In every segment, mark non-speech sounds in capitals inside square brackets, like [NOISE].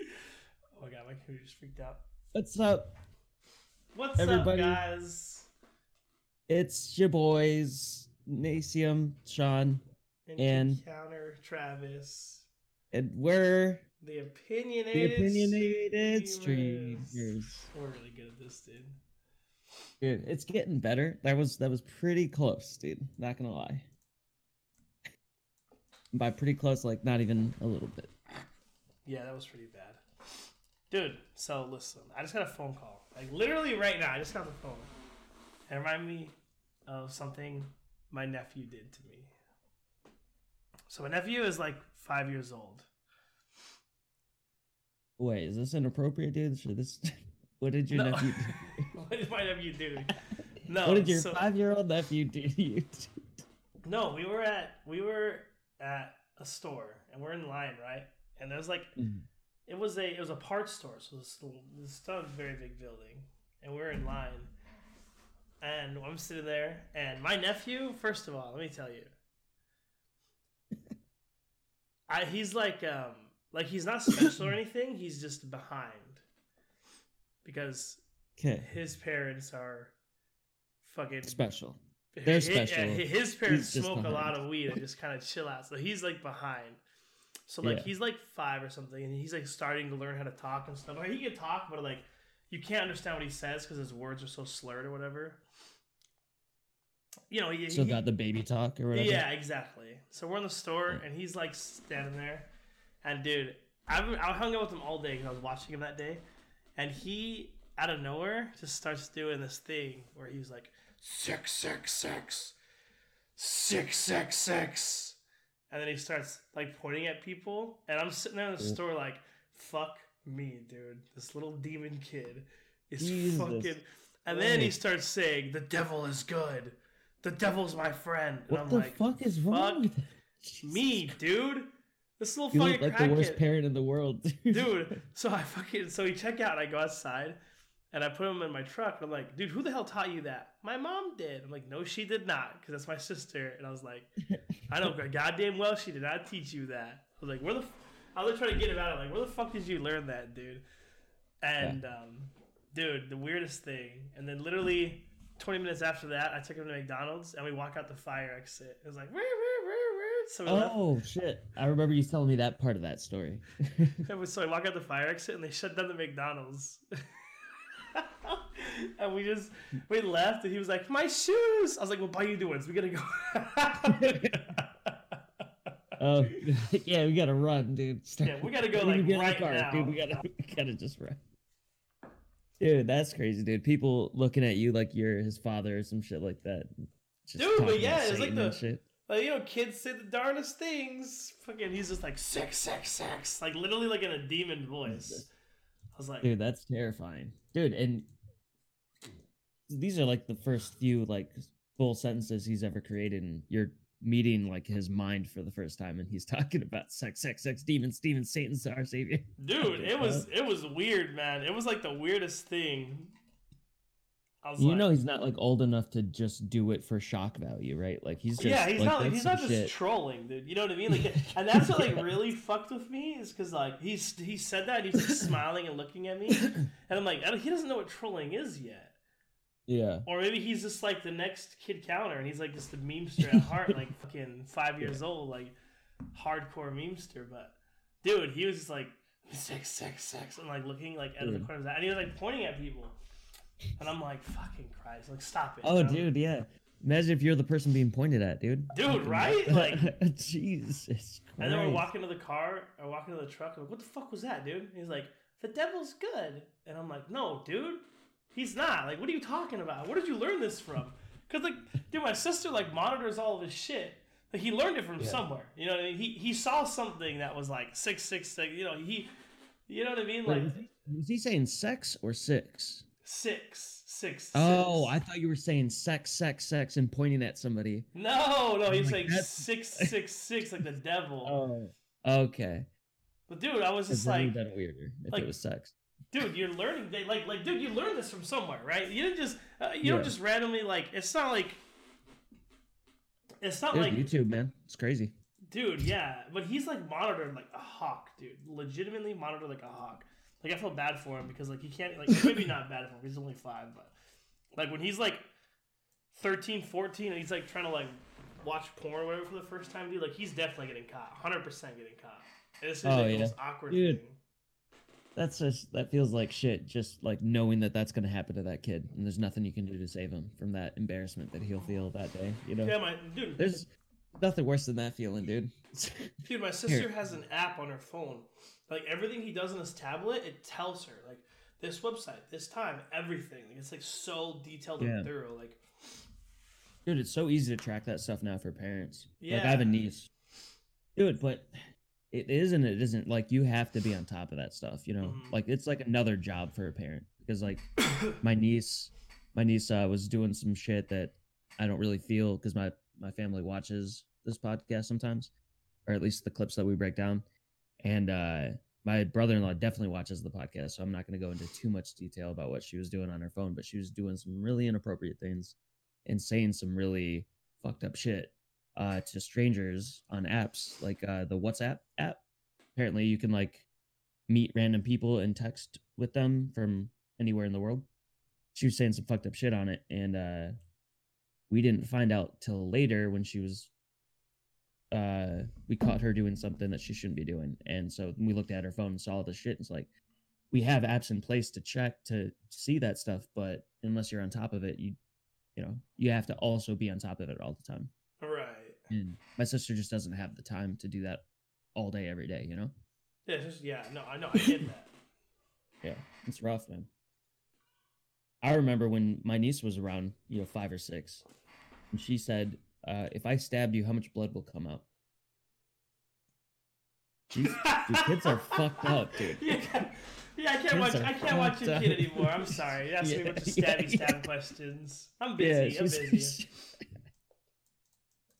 Oh my god, my computer just freaked out. What's up? What's Everybody- up, guys? It's your boys, Nasium, Sean, And, And- counter Travis, and we're the the opinionated, opinionated streamers. streamers. We're really good at this, dude. Dude, it's getting better. That was that was pretty close, dude. Not gonna lie. By pretty close, like not even a little bit. Yeah, that was pretty bad. Dude, so listen, I just got a phone call. Like literally right now, I just got the phone. It reminded me of something my nephew did to me. So my nephew is like five years old. Wait, is this inappropriate, dude? Should this? What did your No. nephew? [LAUGHS] what did my nephew do? [LAUGHS] No, what did your so- five-year-old nephew do to you? No, we were at we were at a store and we're in line, right? And there's like Mhm. it was a it was a parts store, so this this not a very big building, and we're in line, and I'm sitting there, and my nephew. First of all, let me tell you, [LAUGHS] I he's like um like he's not special or anything. He's just behind because Okay, his parents are fucking special. They're special. yeah, his parents just smoke a lot of weed and just kind of chill out. So he's like behind. So like Yeah. he's like five or something, and he's like starting to learn how to talk and stuff. Like he can talk, but like you can't understand what he says because his words are so slurred or whatever. You know, he, So he- got the baby talk or whatever. yeah, exactly. So we're in the store, and he's like standing there, and dude, I I hung out with him all day because I was watching him that day, and he out of nowhere just starts doing this thing where he was like six six six six six six, and then he starts like pointing at people, and I'm sitting there in the Yeah. store like, fuck me, dude, this little demon kid is Jesus fucking. And then he starts saying, "The devil is good. The devil's my friend." And What I'm the like, fuck is wrong fuck with me, dude. This little You fucking look like the worst crackhead. parent in the world, [LAUGHS] dude. So I fucking so we check out. and I go outside, and I put him in my truck. And I'm like, dude, who the hell taught you that? My mom did. I'm like, no, she did not, because that's my sister. And I was like, [LAUGHS] I know goddamn well she did not teach you that. I was like, where the? F-? I was trying to get him out. of like, where the fuck did you learn that, dude? And um, dude, the weirdest thing. And then literally 20 minutes after that, I took him to McDonald's, and we walk out the fire exit. It was like, where, where, where, where? So we. Oh shit! I remember you telling me that part of that story. [LAUGHS] So I walk out the fire exit and they shut down the McDonald's. [LAUGHS] and we just we left and he was like, My shoes. I was like, Well buy you new ones. We gotta go. [LAUGHS] Oh yeah, we gotta run, dude. Start- Yeah, we gotta go, we need to like, get in the right car, now. dude. We gotta, we gotta just run. Dude, that's crazy, dude. People looking at you like you're his father or some shit like that. Just Dude, but yeah, it's like the- shit. Like, you know, kids say the darndest things. Fucking he's just like sex, sex, sex. Like literally like in a demon voice. I was like, Dude, that's terrifying, dude. And these are like the first few like full sentences he's ever created, and you're meeting like his mind for the first time, and he's [LAUGHS] talking about sex, sex, sex, demons, demons, Satan's our savior. dude, [LAUGHS] it was it was weird, man. It was like the weirdest thing. You like, know he's not like old enough to just do it for shock value, right? Like he's just yeah, he's like, not. He's not just shit. trolling, dude. You know what I mean? Like, [LAUGHS] and that's what like really fucked with me is because like he's he said that and he's like smiling and looking at me, [COUGHS] and I'm like, I he doesn't know what trolling is yet, yeah. or maybe he's just like the next kid counter, and he's like just a memester at heart, like [LAUGHS] fucking five years old, like hardcore memester. But dude, he was just like [LAUGHS] sex, sex, sex, and like looking like out of the corner of his eye, and he was like pointing at people, and I'm like, fucking Christ, like stop it. Oh, you know? dude, yeah. Imagine if you're the person being pointed at, dude. Dude, Fucking- right? [LAUGHS] Like- Jesus. And then we walk into the car, or walk into the truck. I'm like, what the fuck was that, dude? And he's like, the devil's good. And I'm like, no, dude, he's not. Like, what are you talking about? Where did you learn this from? Because, like, dude, my sister, like, monitors all of his shit. Like, he learned it from Yeah. somewhere. You know what I mean? He, he saw something that was like 666, you know, he, you know what I mean? Like, was, he, was he saying sex or six? Six, six. Oh, six. I thought you were saying sex, sex, sex, and pointing at somebody. No, no, he's Like, like that's- 666, like the devil. [LAUGHS] Oh, okay. But, dude, I was just like, been weirder if like- it was sex. dude, you're learning. They like like dude, you learned this from somewhere, right? You didn't just uh, you Yeah. don't just randomly like. It's not like. It's not Dude, like YouTube, man, it's crazy. Dude, yeah, but he's like monitored like a hawk, dude. Legitimately monitored like a hawk. Like I feel bad for him because like he can't like maybe not bad for him. He's only five, but like when he's like 13, 14 and he's like trying to like watch porn or whatever for the first time, dude. Like he's definitely getting caught, hundred percent getting caught. And it's just Oh, like, the most awkward Dude. thing. That's just that feels like shit. Just like knowing that that's gonna happen to that kid, and there's nothing you can do to save him from that embarrassment that he'll feel that day. You know, Yeah, my dude. there's nothing worse than that feeling, dude. Dude, my [LAUGHS] sister has an app on her phone. Like everything he does on his tablet, it tells her like this website, this time, everything. Like it's like so detailed Yeah. and thorough. Like Dude, it's so easy to track that stuff now for parents. Like I have a niece. Dude, but it is and it isn't. Like you have to be on top of that stuff, you know? Mhm. Like it's like another job for a parent. Because like [COUGHS] my niece my niece uh, was doing some shit that I don't really feel because my my family watches this podcast sometimes, or at least the clips that we break down. And uh my brother-in-law definitely watches the podcast, so I'm not going to go into too much detail about what she was doing on her phone, but she was doing some really inappropriate things and saying some really fucked up shit uh, to strangers on apps like uh, the WhatsApp app. Apparently, you can like meet random people and text with them from anywhere in the world. She was saying some fucked up shit on it, and uh, we didn't find out till later when she was. Uh, we caught her doing something that she shouldn't be doing, and so we looked at her phone and saw all the shit. And it's like, we have apps in place to check to see that stuff, but unless you're on top of it, you you know you have to also be on top of it all the time right. and my sister just doesn't have the time to do that all day every day you know Yeah, just yeah, no, I know, I get that. [LAUGHS] yeah it's rough man i remember when my niece was around you know five or six and she said uh, if i stabbed you how much blood will come out These, dude, kids are [LAUGHS] fucked up dude Yeah, yeah, I can't Kids watch. I can't watch your kid anymore. I'm sorry. [LAUGHS] That's Yeah, me a bunch of stabby yeah. stab questions. I'm busy. I'm she's- busy.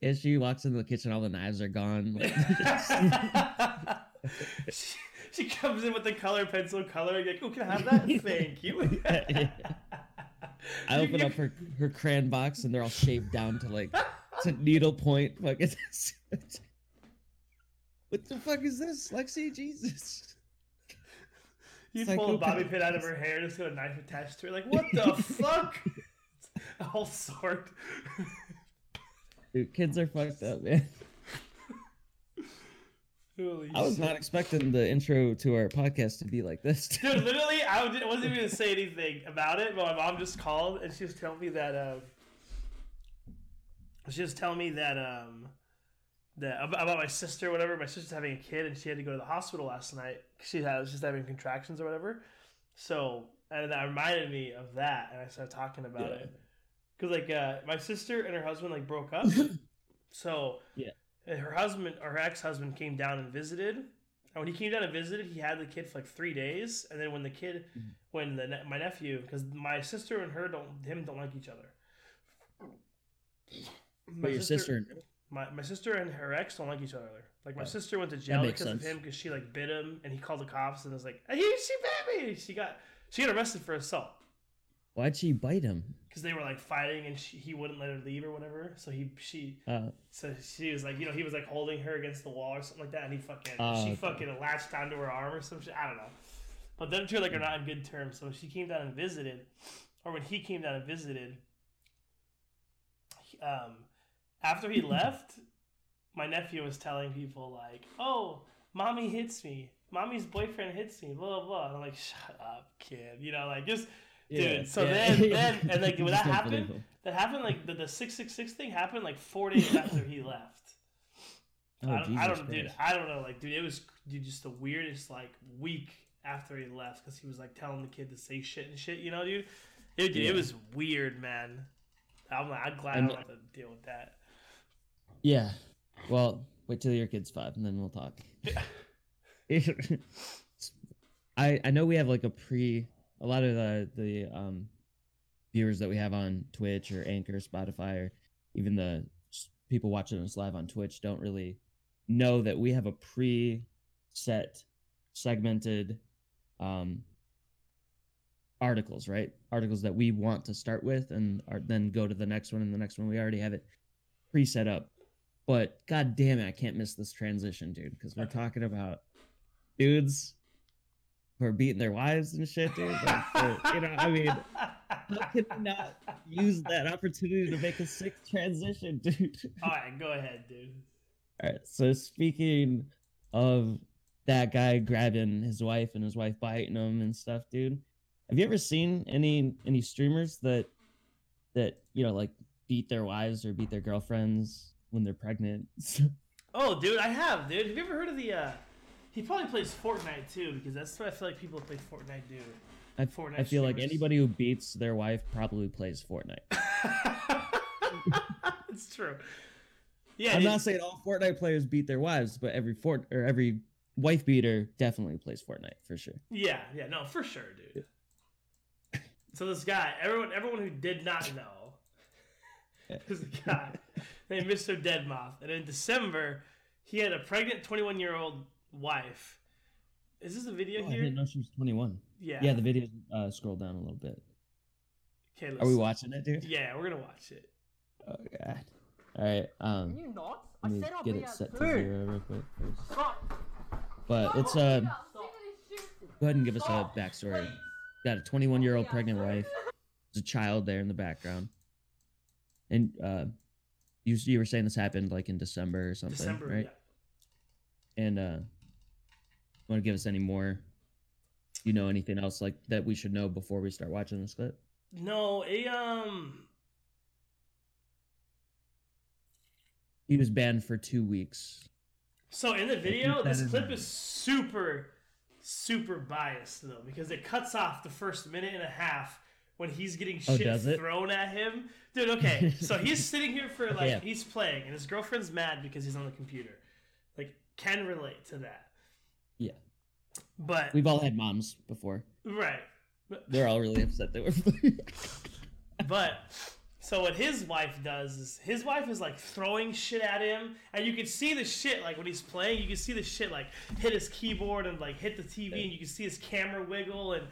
yeah, she walks into the kitchen, all the knives are gone. [LAUGHS] Like, she, she comes in with the color pencil color. You're like, oh, can I have that? Thank you. Yeah. I open up her her crayon box and they're all shaved down to like to needle point. Fucking. what the fuck is this, Lexi? Jesus. You It's like, pull a bobby pin out of her hair, just got a knife attached to her. Like, what the [LAUGHS] fuck? [LAUGHS] All sort. Dude, kids are fucked up, man. Holy I was shit. not expecting the intro to our podcast to be like this. Dude, [LAUGHS] literally, I was- wasn't even gonna say anything about it, but my mom just called and she was telling me that um, she was telling me that um, that about my sister, or whatever. My sister's having a kid and she had to go to the hospital last night. She had was just having contractions or whatever. So and that reminded me of that, and I started talking about Yeah. it because like uh, my sister and her husband like broke up. [LAUGHS] so Yeah. her husband or her ex husband came down and visited. And when he came down and visited, he had the kid for like three days, and then when the kid, Mhm. when the ne- my nephew, because my sister and her don't him don't like each other. But your sister, my, my sister and her ex don't like each other. Like my Oh. sister went to jail because of him because she like bit him and he called the cops and was like, "Hey, she bit me." She got she got arrested for assault why'd she bite him? because they were like fighting and she, he wouldn't let her leave or whatever. So he she Uh, so she was like you know he was like holding her against the wall or something like that and he fucking Oh, she okay. fucking latched onto her arm or some shit. I don't know. But them two like are not in good terms. So when she came down and visited, or when he came down and visited, he- um, after he [LAUGHS] left, my nephew was telling people like, "Oh, mommy hits me. Mommy's boyfriend hits me." Blah blah blah. And I'm like, "Shut up, kid." You know, like just Dude, so then- [LAUGHS] then- and, like, when that happened, that happened. Like the the six six six thing happened like four days after he left. [LAUGHS] Oh, I don't, Jesus I don't dude. I don't know. Like, dude, it was dude, just the weirdest like week after he left because he was like telling the kid to say shit and shit. You know, dude. It, dude, Yeah. it was weird, man. I'm, like, I'm glad I And- don't have to deal with that. Yeah. Well, wait till your kid's five, and then we'll talk. Yeah. [LAUGHS] I I know we have like a pre a lot of the the um viewers that we have on Twitch or Anchor, Spotify, or even the people watching us live on Twitch don't really know that we have a pre set segmented um articles, right? Articles that we want to start with and are, then go to the next one and the next one. We already have it pre set up. But god damn it, I can't miss this transition, dude, because we're talking about dudes who are beating their wives and shit, dude. Like, you know, I mean, how can we not use that opportunity to make a sick transition, dude? [LAUGHS] All right, go ahead, dude. All right. So speaking of that guy grabbing his wife and his wife biting him and stuff, dude. Have you ever seen any any streamers that that you know like beat their wives or beat their girlfriends when they're pregnant? [LAUGHS] Oh, dude, I have, dude. Have you ever heard of the? uh He probably plays Fortnite too, because that's what I feel like people who play Fortnite do. I, Fortnite I feel like anybody who beats their wife probably plays Fortnite. [LAUGHS] it's true. Yeah, I'm dude. not saying all Fortnite players beat their wives, but every fort or every wife beater definitely plays Fortnite for sure. Yeah, yeah, no, for sure, dude. So this guy, everyone, everyone who did not [LAUGHS] know, Yeah. is a guy named Mr. Deadmoth, and in December, he had a pregnant 21 year old wife. Is this a video Oh, I didn't know she was 21. Yeah. Yeah, the video uh, scroll down a little bit. Okay, Are we let's- watching it, dude? Yeah, we're gonna watch it. Oh god. All right. Um, Can you not? I let me said I'll get be it set to soon. zero real quick. First. But let's uh go ahead and give us a backstory. Got a 21 year old pregnant wife. There's a child there in the background. And uh, you you were saying this happened like in December or something, December, right? And uh, want to give us any more? You know anything else like that we should know before we start watching this clip? No, a um, He was banned for two weeks. So in the video, this clip is super, super biased though, because it cuts off the first minute and a half when he's getting Oh, shit it? thrown at him. Dude, [LAUGHS] okay, so he's sitting here for like Yeah. he's playing, and his girlfriend's mad because he's on the computer. Like, can relate to that. Yeah. But We've all had moms before. right, They're all really upset that we're. [LAUGHS] but so what his wife does is his wife is like throwing shit at him, and you can see the shit like when he's playing. You can see the shit like hit his keyboard and like hit the TV, and you can see his camera wiggle and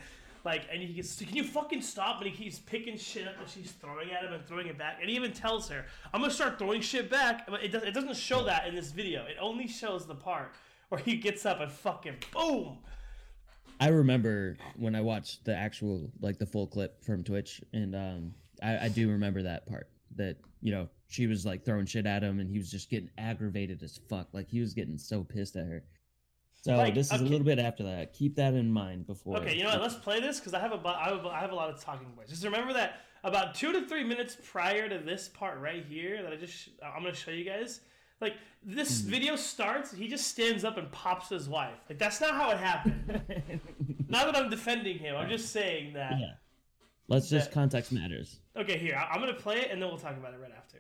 like and he gets can you fucking stop? And he keeps picking shit up that she's throwing at him and throwing it back, and he even tells her, "I'm gonna start throwing shit back." But it does it doesn't show that in this video. It only shows the part where he gets up and fucking boom. I remember when I watched the actual, like the full clip from Twitch, and um, I, I do remember that part. That you know she was like throwing shit at him, and he was just getting aggravated as fuck. Like he was getting so pissed at her. So Like, this is okay. a little bit after that. Keep that in mind before. Okay, you know what? Let's play this because I have a bu- I have a, I have a lot of talking points. Just remember that about two to three minutes prior to this part right here that I just I'm gonna show you guys. Like this Hmm. video starts, he just stands up and pops his wife. Like that's not how it happened. [LAUGHS] not that I'm defending him. I'm just saying that. yeah. Let's just context matters. Okay, here I- I'm gonna play it and then we'll talk about it right after.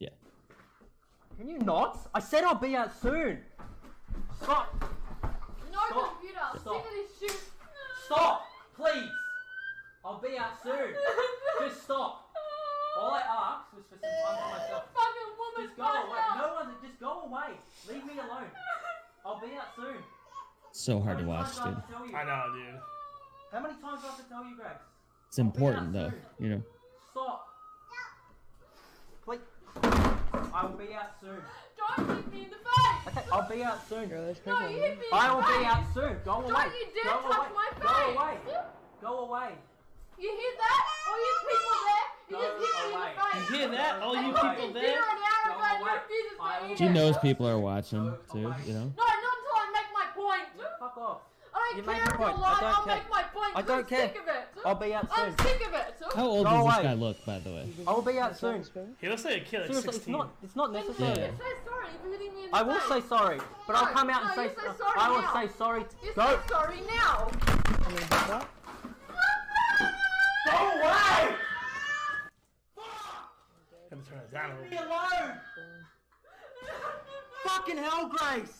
Yeah. Can you not? I said I'll be out soon. Stop. No Stop. computer. Stop. Sick of this shit. Stop, please. I'll be out soon. Just stop. All I asked was for some time for myself. [LAUGHS] Fucking woman. Just go away. No one. Just go away. Leave me alone. I'll be out soon. So hard to watch, times do I dude. to? I know, dude. How many times do I have to tell you, Greg? It's important though, you know. Stop. Please. I will be out soon. Don't hit me in the face. Okay, I'll be out soon. No, you hit me in I the will face. be out soon. Go away. Don't you dare Go touch away. my Go away. Go away. You hear that? All you people there, you Go just hit me in the face. You hear that? All you people there? dinner an hour Go you refuse to I She knows people are watching too, you know. No, not until I make my point. Fuck off. I You don't care your if you're point. I lying. don't I'll care. make my point. I don't I'm care. sick of it. I'll be out I'm soon. sick of it. How old Go does this away. guy look, by the way? I will be out soon. He looks like a kid, like Seriously, it's 16. not. It's not Then necessary. you say sorry for hitting me in the I will face. say sorry, but I'll No, come out no, and say. you say sorry I will now. say sorry. You Go. say sorry now. Go away. Gotta turn it down a Leave me alone. Fucking hell, Grace.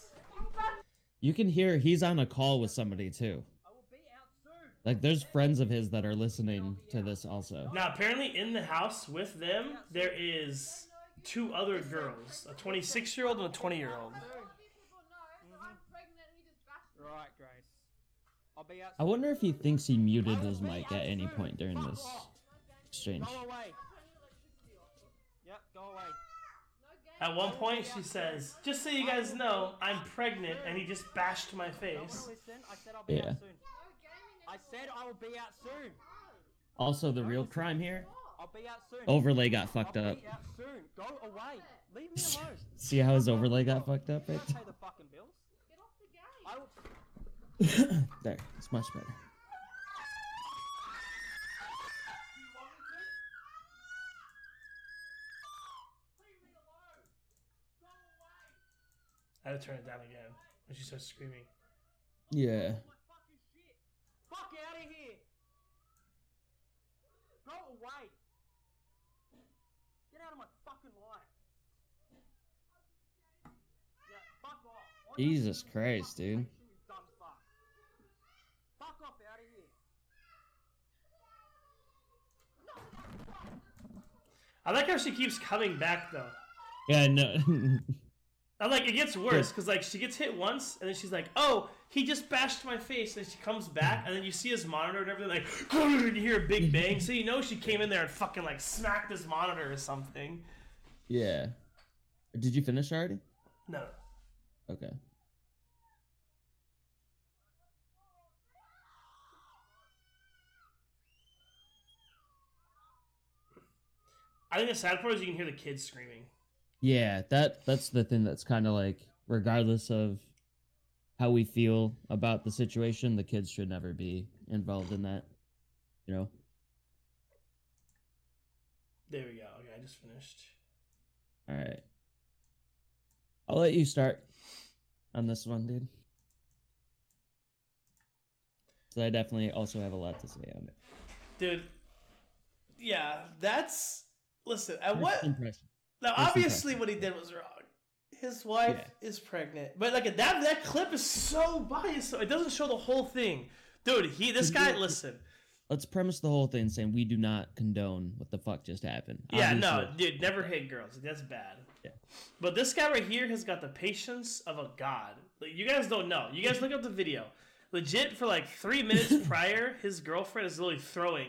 You can hear he's on a call with somebody too. I will be out soon. Like there's friends of his that are listening to this also. Now, apparently, in the house with them, there is two other girls a 26 year old and a 20 year old. I'm pregnant. He just bashed me. Right, Grace. I'll be out. I wonder if he thinks he muted his mic at any point during this exchange. Go away. Yep, go away. At one point, she says, "Just so you guys know, I'm pregnant," and he just bashed my face. wanna listen? I said I'll be Yeah. I said I will be out soon. Also, the real crime here, I'll be out soon. overlay got fucked I'll up. be out soon. Go away. Leave me alone. [LAUGHS] See how his overlay got fucked up right pay the fucking bills. I will. there? [COUGHS] there, it's much better. I had to turn it down again when she starts screaming. Yeah. my fucking shit. Fuck out of here. Go away. Get out of my fucking life. Yeah, fuck off. Why don't you Jesus Christ, dude. make sure you dumb fuck? Fuck off out of here. I like how she keeps coming back though. Yeah, no. [LAUGHS] I like it gets worse because like she gets hit once and then she's like, "Oh, he just bashed my face," and she comes back and then you see his monitor and everything like, [LAUGHS] and you hear a big bang, so you know she came in there and fucking like smacked his monitor or something. yeah. Did you finish already? No, Okay. I think the sad part is you can hear the kids screaming. Yeah, that that's the thing that's kind of like regardless of how we feel about the situation, the kids should never be involved in that. You know? There we go. Okay, I just finished. All right. I'll let you start on this one, dude. So I definitely also have a lot to say on it. Dude, yeah, that's listen. At First what impression. Now? Obviously, what he did was wrong. His wife Yeah. is pregnant, but like that that clip is so biased. So it doesn't show the whole thing, dude. He this guy. Listen, Let's premise the whole thing saying we do not condone what the fuck just happened. yeah, no, dude, never hit girls. That's bad. Yeah. But this guy right here has got the patience of a god. Like you guys don't know. You guys look up the video. Legit, for like three minutes [LAUGHS] prior, his girlfriend is literally throwing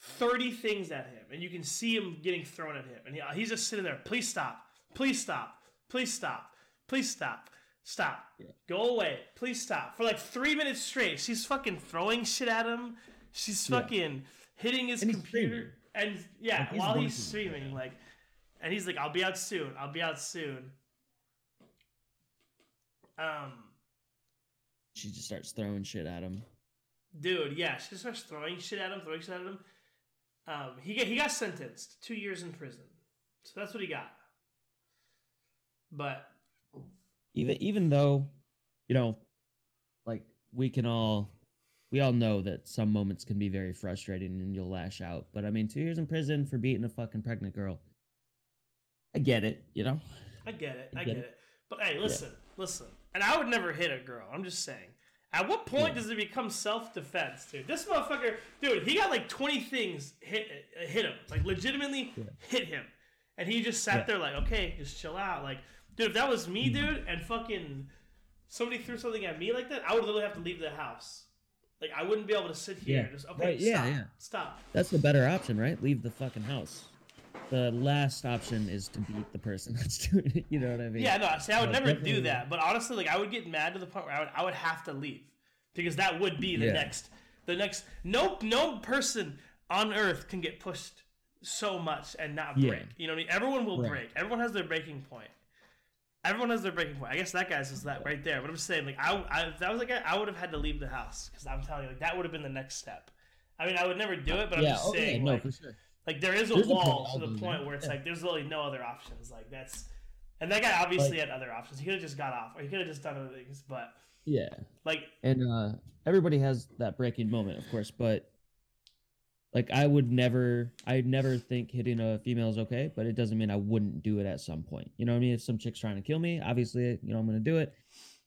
30 things at him. And you can see him getting thrown at him. And he, he's just sitting there. Please stop. Please stop. Please stop. Please stop. Stop. Yeah. Go away. Please stop. For like three minutes straight, she's fucking throwing shit at him. She's Yeah. fucking hitting his And computer. And yeah, he's while he's streaming, like, and he's like, "I'll be out soon. I'll be out soon." Um, She just starts throwing shit at him. dude, yeah, she just starts throwing shit at him, throwing shit at him. Um, he got he got sentenced two years in prison, so that's what he got. But even even though you know like we can all we all know that some moments can be very frustrating and you'll lash out but i mean two years in prison for beating a fucking pregnant girl i get it you know I get it, I I get get it. But hey, listen, listen, and I would never hit a girl. I'm just saying. At what point Yeah. does it become self defense, dude? This motherfucker, dude, he got like 20 things hit hit him, like legitimately Yeah. hit him, and he just sat Yeah. there like, okay, just chill out. Like, dude, if that was me, mm-hmm. dude, and fucking somebody threw something at me like that, I would literally have to leave the house. Like, I wouldn't be able to sit here. Yeah. Just okay, Right, yeah, stop, yeah. stop. that's the better option right leave the fucking house the last option is to beat the person [LAUGHS] that's doing it you know what i mean Yeah, no, see, I would never do that. But honestly, like, I would get mad to the point where I would, I would have to leave because that would be the Yeah. next, the next. No, no person on earth can get pushed so much and not Yeah. break. You know what I mean? Everyone will Right. break. Everyone has their breaking point. Everyone has their breaking point. I guess that guy's just that right there. But I'm saying, like, I, I if that was like, I would have had to leave the house because I'm telling you, like, that would have been the next step. I mean, I would never do it, but I'm just oh, yeah, saying, no like, for sure like there is a There's wall I'll to the point where it's Yeah. like there's really no other options. Like that's, and that guy obviously had other options. He could have just got off, or he could have just done other things. But yeah like, and uh everybody has that breaking moment of course but like i would never I'd never think hitting a female is okay but it doesn't mean i wouldn't do it at some point you know what i mean if some chick's trying to kill me obviously you know i'm gonna do it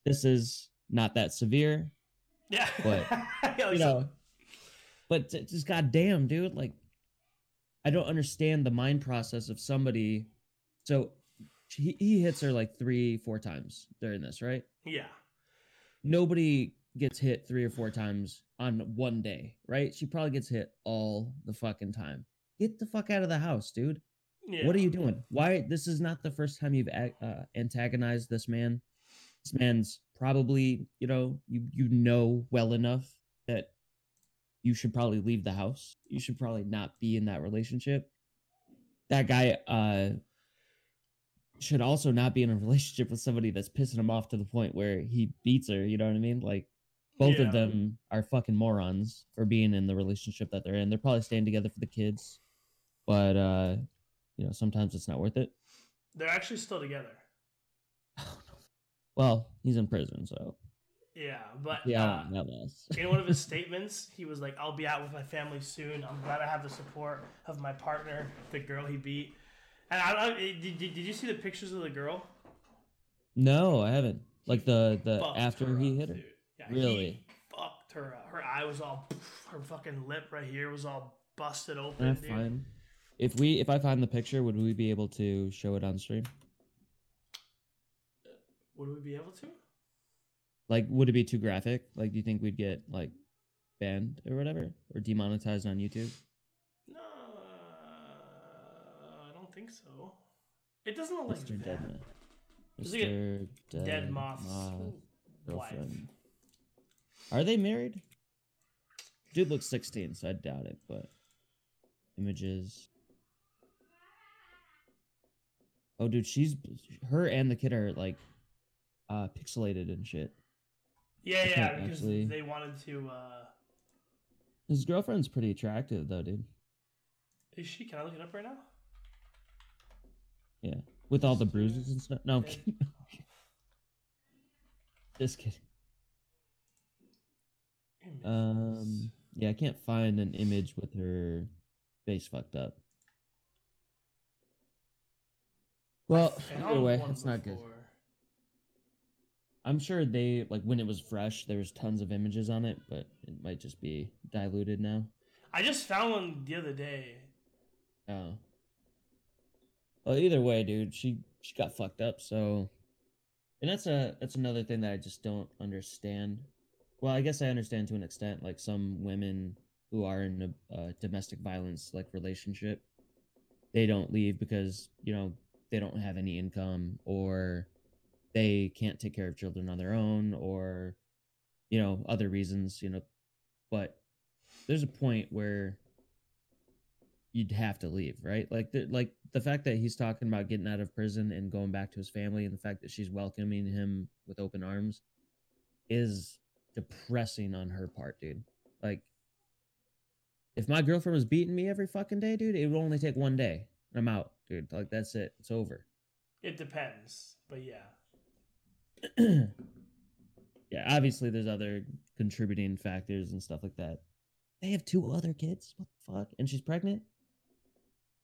this is not that severe yeah, But, [LAUGHS] you know but just goddamn dude like i don't understand the mind process of somebody so he, he hits her like three four times during this right yeah, nobody gets hit three or four times on one day, right? She probably gets hit all the fucking time. Get the fuck out of the house, dude. Yeah. What are you doing? Why? This is not the first time you've uh, antagonized this man. This man's probably, you know, you you know well enough that you should probably leave the house. You should probably not be in that relationship. That guy uh should also not be in a [LAUGHS] relationship with somebody that's pissing him off to the point where he beats her. You know what I mean? Like both Yeah. of them are fucking morons for being in the relationship that they're in. They're probably staying together for the kids, but uh, you know sometimes it's not worth it. They're actually still together. [LAUGHS] Well, he's in prison, so Yeah, but yeah, uh, that lasts. [LAUGHS] in one of his statements, he was like, "I'll be out with my family soon. I'm glad I have the support of my partner, the girl he beat." And I don't. Did, did, did you see the pictures of the girl? No, I haven't. Like the the Fucked after he up, hit her. dude. Yeah, Really? He fucked her up. Her eye was all. Her fucking lip right here was all busted open. dude. find? If we if I find the picture, would we be able to show it on stream? Would we be able to? Like, would it be too graphic? Like, do you think we'd get like banned or whatever, or demonetized on YouTube? No, I don't think so. It doesn't look like Mr. that. Deadman. Just Mr. Dead, Dead Moth's Moth wife. girlfriend. Are they married? Dude looks 16, so I doubt it, but images. Oh, dude, she's her and the kid are like uh pixelated and shit. Yeah, yeah, because actually- they wanted to. uh His girlfriend's pretty attractive though, dude. Is she? Can I look it up right now? Yeah, with all the bruises and stuff. No, Dead [LAUGHS] kidding. Just kidding. Images. Um, yeah, I can't find an image with her face fucked up. Well, Found either way, one it's not good. I'm sure they like when it was fresh, there was tons of images on it, but it might just be diluted now. I just found one the other day. Oh. Well, either way, dude, she she got fucked up. So, and that's a that's another thing that I just don't understand. Well, I guess I understand to an extent. Like some women who are in a, a domestic violence like relationship, they don't leave because you know they don't have any income or they can't take care of children on their own or you know other reasons. You know, but there's a point where you'd have to leave, right? Like the like the fact that he's talking about getting out of prison and going back to his family, and the fact that she's welcoming him with open arms, is depressing on her part, dude. Like, if my girlfriend was beating me every fucking day, dude, it would only take one day. I'm out, dude. Like that's it. It's over. It depends, but yeah. [CLEARS THROAT] yeah, obviously there's other contributing factors and stuff like that. They have two other kids. What the fuck? And she's pregnant?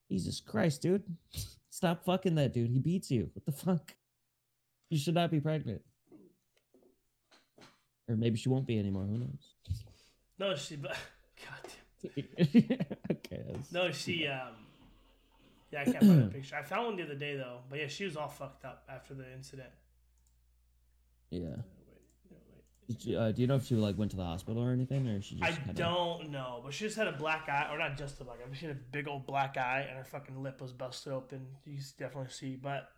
Jesus Christ, dude. [LAUGHS] Stop fucking that dude. He beats you. What the fuck? You should not be pregnant. Or maybe she won't be anymore. Who knows? No, she. [LAUGHS] God damn. [LAUGHS] okay. No, she. Um. Yeah, I can't find the [CLEARS THROAT] picture. I found one the other day though, but yeah, she was all fucked up after the incident. Yeah. No, wait, no, wait. You, uh, do you know if she like went to the hospital or anything, or she just? I kinda- don't know, but she just had a black eye, or not just a black eye, but she had a big old black eye, and her fucking lip was busted open. You definitely see, but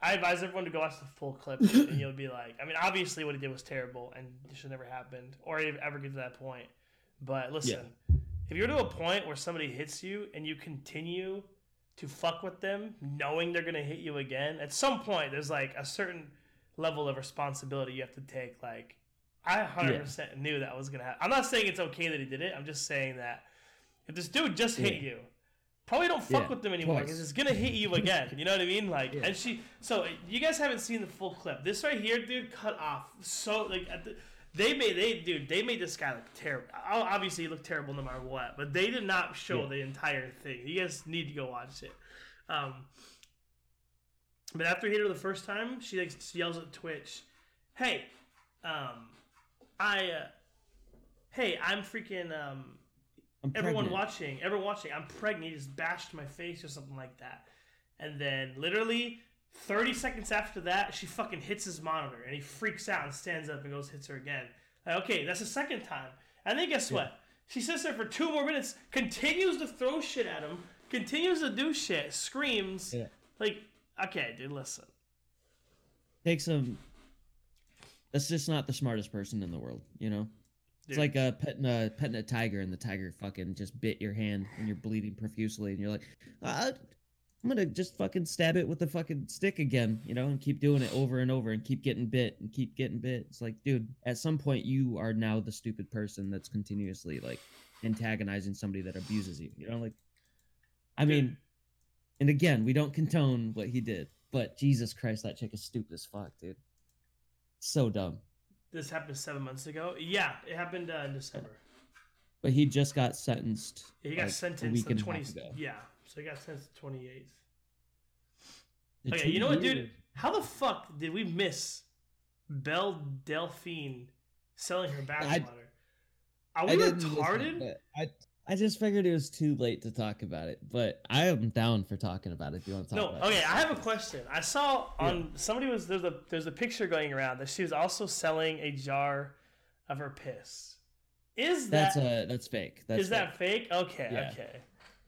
I advise everyone to go watch the full clip, and you'll be like, I mean, obviously what he did was terrible, and this should never happened, or ev- ever get to that point. But listen, if you're to a point where somebody hits you and you continue to fuck with them, knowing they're gonna hit you again, at some point there's like a certain level of responsibility you have to take. Like, I 100% knew that was gonna happen. I'm not saying it's okay that he did it. I'm just saying that if this dude just hit Yeah. you, probably don't fuck Yeah, with them anymore because it's gonna hit you again. You know what I mean? [LAUGHS] Like, Yeah. and she. So you guys haven't seen the full clip. This right here, dude, cut off. So like, at the, they made they dude they made this guy look terrible. Obviously, he looked terrible no matter what, but they did not show Yeah. the entire thing. You guys need to go watch it. Um, but after he hit her the first time, she like yells at Twitch, "Hey, um, I, uh, hey, I'm freaking um, I'm everyone pregnant. watching, everyone watching, I'm pregnant. He just bashed my face or something like that. And then literally 30 seconds after that, she fucking hits his monitor and he freaks out and stands up and goes hits her again. Like, okay, that's the second time. And then guess what? She sits there for two more minutes, continues to throw shit at him, continues to do shit, screams. Yeah. Like, okay, dude, listen. Takes him. That's just not the smartest person in the world, you know. It's like uh, petting a petting a tiger, and the tiger fucking just bit your hand, and you're bleeding profusely, and you're like, uh, I'm gonna just fucking stab it with the fucking stick again, you know, and keep doing it over and over, and keep getting bit, and keep getting bit. It's like, dude, at some point, you are now the stupid person that's continuously like antagonizing somebody that abuses you. You know, like, I Dude. mean, and again, we don't condone what he did, but Jesus Christ, that chick is stupid as fuck, dude. So dumb. This happened seven months ago. Yeah, it happened uh, in December. But he just got sentenced. He got like, a week the and a 20. half ago. Yeah, so he got sentenced the 28th. Okay, you know what, dude? How the fuck did we miss Belle Delphine selling her I- bathwater? Are we listen, retarded? I I just figured it was too late to talk about it. But I am down for talking about it. If you want to talk No, okay. it. I have a question. I saw on somebody was there's a there's a picture going around that she was also selling a jar of her piss. Is that That's uh that's fake. That's is that fake? Okay, Yeah. okay.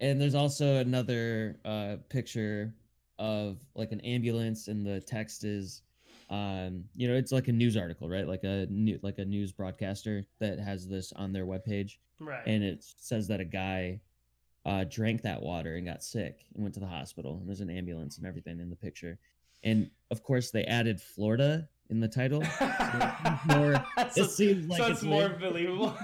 And there's also another uh picture of like an ambulance, and the text is, um, you know, it's like a news article, right? Like a new like a news broadcaster that has this on their webpage. Right. and it says that a guy uh, drank that water and got sick and went to the hospital and there's an ambulance and everything in the picture and of course they added florida in the title [LAUGHS] more so, it seems like so it's it's more believable.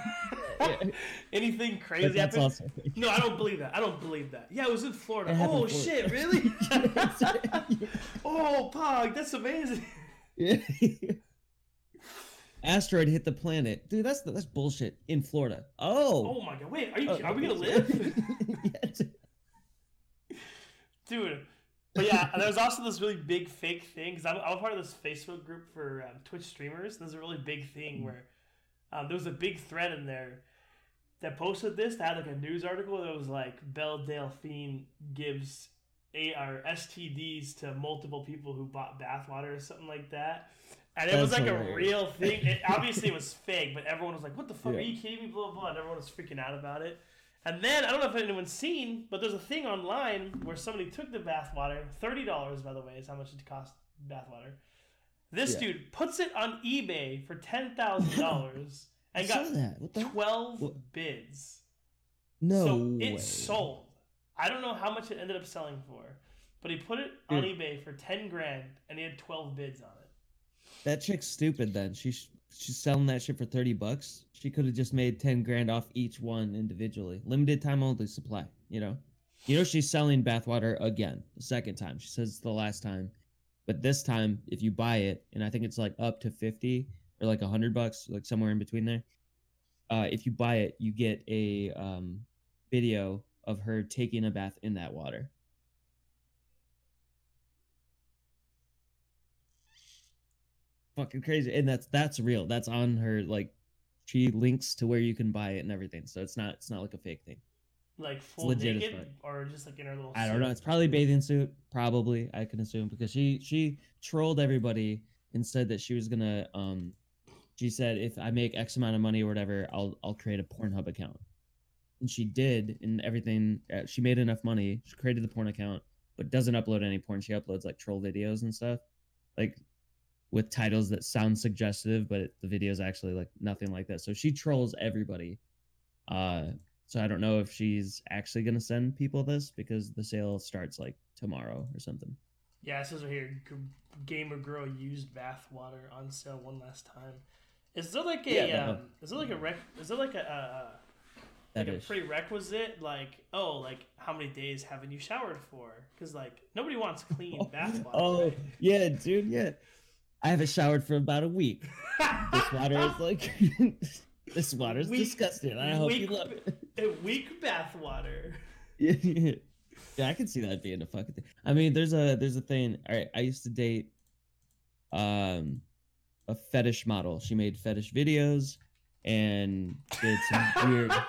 Yeah. [LAUGHS] Anything crazy happened? fake. No, I don't believe that. I don't believe that. Yeah, it was in Florida. It Oh shit, really? [LAUGHS] [LAUGHS] Oh, Pog, that's amazing. Yeah. asteroid hit the planet dude that's that's bullshit in florida oh Oh my god, wait, are you? Oh, are we gonna live? Yeah, dude. But yeah, and there was also this really big fake thing because I'm, I'm part of this Facebook group for um, Twitch streamers. There's a really big thing where um, there was a big thread in there that posted this that had like a news article that was like Belle Delphine gives a or STDs to multiple people who bought bathwater or something like that. And it was That's like a real thing. It, [LAUGHS] obviously, it was fake, but everyone was like, "What the fuck? Yeah. Are you kidding me?" Blah blah. blah. And everyone was freaking out about it. And then I don't know if anyone's seen, but there's a thing online where somebody took the bathwater, thirty dollars by the way, is how much it cost bathwater. This Yeah. dude puts it on eBay for ten thousand dollars [LAUGHS] and got that what the twelve What? bids. no so way. it sold. I don't know how much it ended up selling for, but he put it on Dude. eBay for ten grand and he had twelve bids on it. That chick's stupid. Then she's she's selling that shit for thirty bucks. She could have just made ten grand off each one individually. Limited time only supply. You know, you know she's selling bathwater again, the second time. She says it's the last time, but this time if you buy it, and I think it's like up to fifty or like a hundred bucks, like somewhere in between there. Uh, if you buy it, you get a um, video of her taking a bath in that water. fucking crazy and that's that's real that's on her like she links to where you can buy it and everything so it's not it's not like a fake thing Like full naked or just like in her little. i don't know. it's probably bathing suit. Probably i can assume because she she trolled everybody and said that she was gonna um she said if i make x amount of money or whatever i'll i'll create a pornhub account. And she did and everything uh, she made enough money she created the porn account but doesn't upload any porn. She uploads like troll videos and stuff like with titles that sound suggestive but it, the video is actually like nothing like that. So she trolls everybody uh so i don't know if she's actually going to send people this because the sale starts like tomorrow or something Yeah, it says right here, Gamer Girl used bath water on sale one last time. Is there like a Yeah, um, is there like a rec? Is there like a uh, like a prerequisite? Like oh, like how many days haven't you showered for? Because like nobody wants clean bath [LAUGHS] water. oh right? yeah dude yeah i haven't showered for about a week this water is like [LAUGHS] this water is [LAUGHS] disgusting i hope you love it weak bathwater. [LAUGHS] yeah, I can see that being a fucking thing. I mean, there's a there's a thing. All right, I used to date um a fetish model. She made fetish videos and did some weird. [LAUGHS]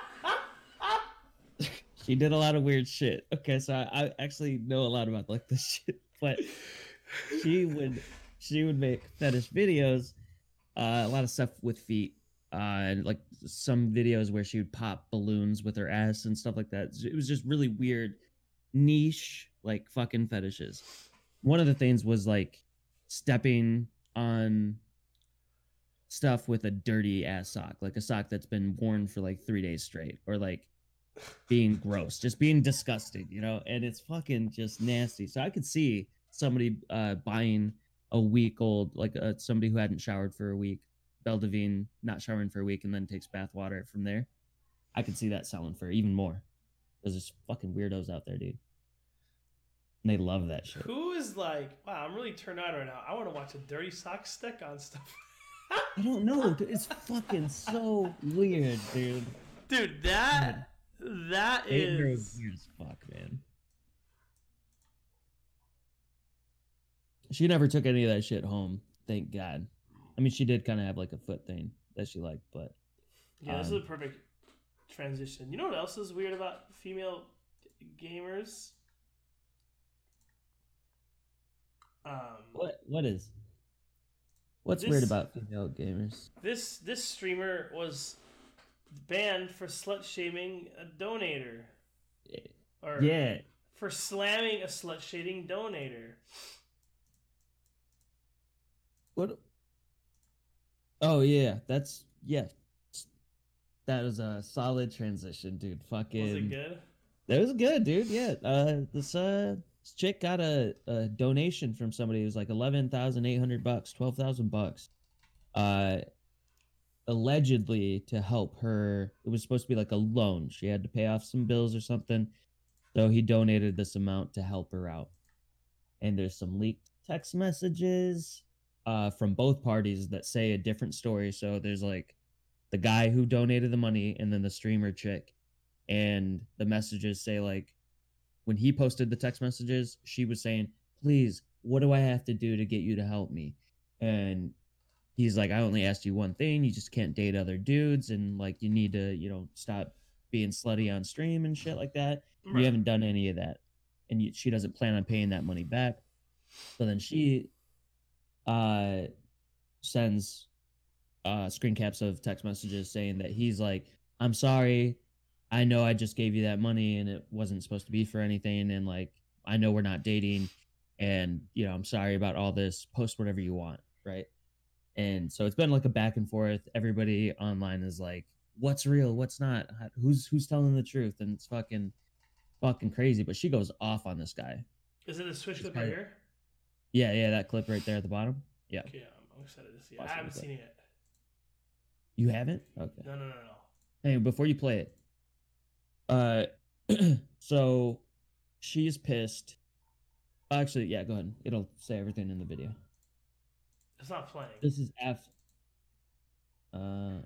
She did a lot of weird shit. Okay, so I, I actually know a lot about like this [LAUGHS] shit, but she would she would make fetish videos, uh, a lot of stuff with feet, uh, and like some videos where she would pop balloons with her ass and stuff like that. It was just really weird, niche like fucking fetishes. One of the things was like stepping on stuff with a dirty ass sock, like a sock that's been worn for like three days straight, or like being gross, just being disgusting, you know, and it's fucking just nasty. So I could see somebody uh buying a week old, like uh, somebody who hadn't showered for a week, Belle Delphine not showering for a week and then takes bath water from there. I could see that selling for even more. There's just fucking weirdos out there, dude. And they love that shit. Who is like, wow, I'm really turned on right now. I want to watch a dirty sock stick on stuff. I don't know. dude. It's [LAUGHS] fucking so weird, dude. Dude, that that is is weird as fuck, man. She never took any of that shit home. Thank God. I mean, she did kind of have like a foot thing that she liked, but yeah. This is um, a perfect transition. You know what else is weird about female gamers? Um, what what is what's weird about female gamers? This this streamer was banned for slut shaming a donator, or Yeah, for slamming a slut shaming donator. what? Oh yeah, that's yeah. That was a solid transition, dude. Fucking. Was it good? That was good, dude. Yeah. Uh, this uh, this chick got a, a donation from somebody. It was like eleven thousand eight hundred bucks, twelve thousand bucks. Uh, allegedly to help her. It was supposed to be like a loan. She had to pay off some bills or something. So he donated this amount to help her out. And there's some leaked text messages uh, from both parties that say a different story. So there's like the guy who donated the money and then the streamer chick. And the messages say like when he posted the text messages she was saying please what do i have to do to get you to help me? And he's like i only asked you one thing. You just can't date other dudes. And like you need to you know stop being slutty on stream and shit like that. Right. you haven't done any of that. And you, she doesn't plan on paying that money back. So then she uh sends uh screen caps of text messages saying that he's like i'm sorry. I know i just gave you that money and it wasn't supposed to be for anything and like i know we're not dating and you know i'm sorry about all this. Post whatever you want. Right? And so it's been like a back and forth. Everybody online is like what's real? What's not? Who's who's telling the truth? And it's fucking fucking crazy. But she goes off on this guy. Is it a switch clip right here? Yeah yeah that clip right there at the bottom yeah Okay, I'm excited to see. it. I haven't seen it yet. you haven't okay No, no, no, no. Hey, before you play it, uh, [CLEARS THROAT] so she's pissed. Actually, yeah, go ahead. It'll say everything in the video. It's not playing. This is F. Uh,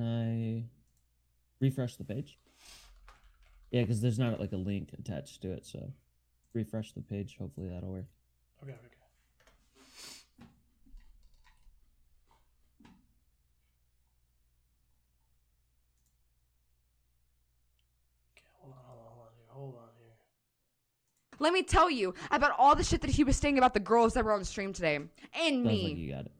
I refresh the page. Yeah, because there's not like a link attached to it, so refresh the page. Hopefully that'll work. Okay, okay. Okay, hold on, hold on, hold on here. Hold on here. Let me tell you about all the shit that he was saying about the girls that were on the stream today and Sounds me. like you got it.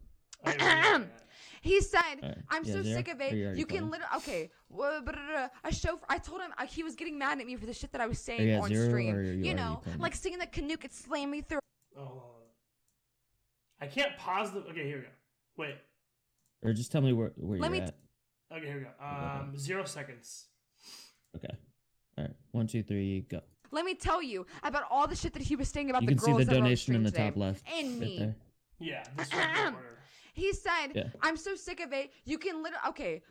Okay. He said, Alright. "I'm Yeah, so zero? sick of it. you You can literally okay. wha- blah, blah, blah. A show. I told him uh, he was getting mad at me for the shit that I was saying you on zero, stream. you You know, playing like saying that Canoe could slam me through. Oh, hold on, hold on. I can't pause the. Okay, here we go. Wait. Or just tell me where where Let you're me at. Okay, here we go. Um, zero seconds. Okay. All right. One, two, three, go. Let me tell you about all the shit that he was saying about You the can see girls the that were on donation stream in the today. top left. And right me. there. Yeah, this was the order. He said, Yeah. "I'm so sick of it. You can literally okay."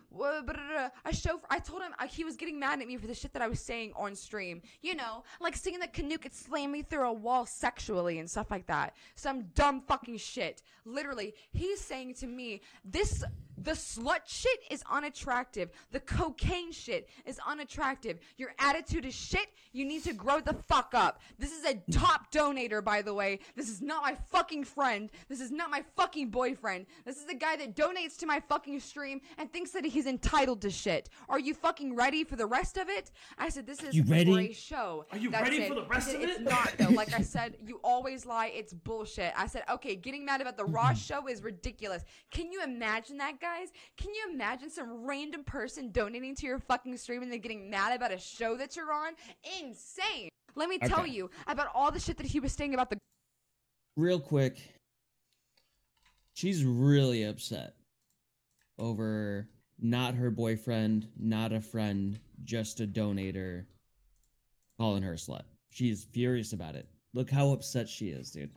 A show. I told him uh, he was getting mad at me for the shit that I was saying on stream. You know, like saying that Canoe could slam me through a wall sexually and stuff like that. Some dumb fucking shit. Literally, he's saying to me, "This The slut shit is unattractive. The cocaine shit is unattractive. Your attitude is shit. You need to grow the fuck up. This is a top donator, by the way. This is not my fucking friend. This is not my fucking boyfriend. This is the guy that donates to my fucking stream and thinks that he's entitled to shit. Are you fucking ready for the rest of it? I said, this is You ready? a show. Are you That's ready it. for the rest said, of It's it? not though. [LAUGHS] Like I said, you always lie. It's bullshit. I said, okay, getting mad about the Raw mm-hmm. show is ridiculous. Can you imagine that, guys? Can you imagine some random person donating to your fucking stream and then getting mad about a show that you're on? Insane. Let me tell Okay. you about all the shit that he was saying about the real quick she's really upset over not her boyfriend not a friend just a donator calling her a slut she's furious about it look how upset she is dude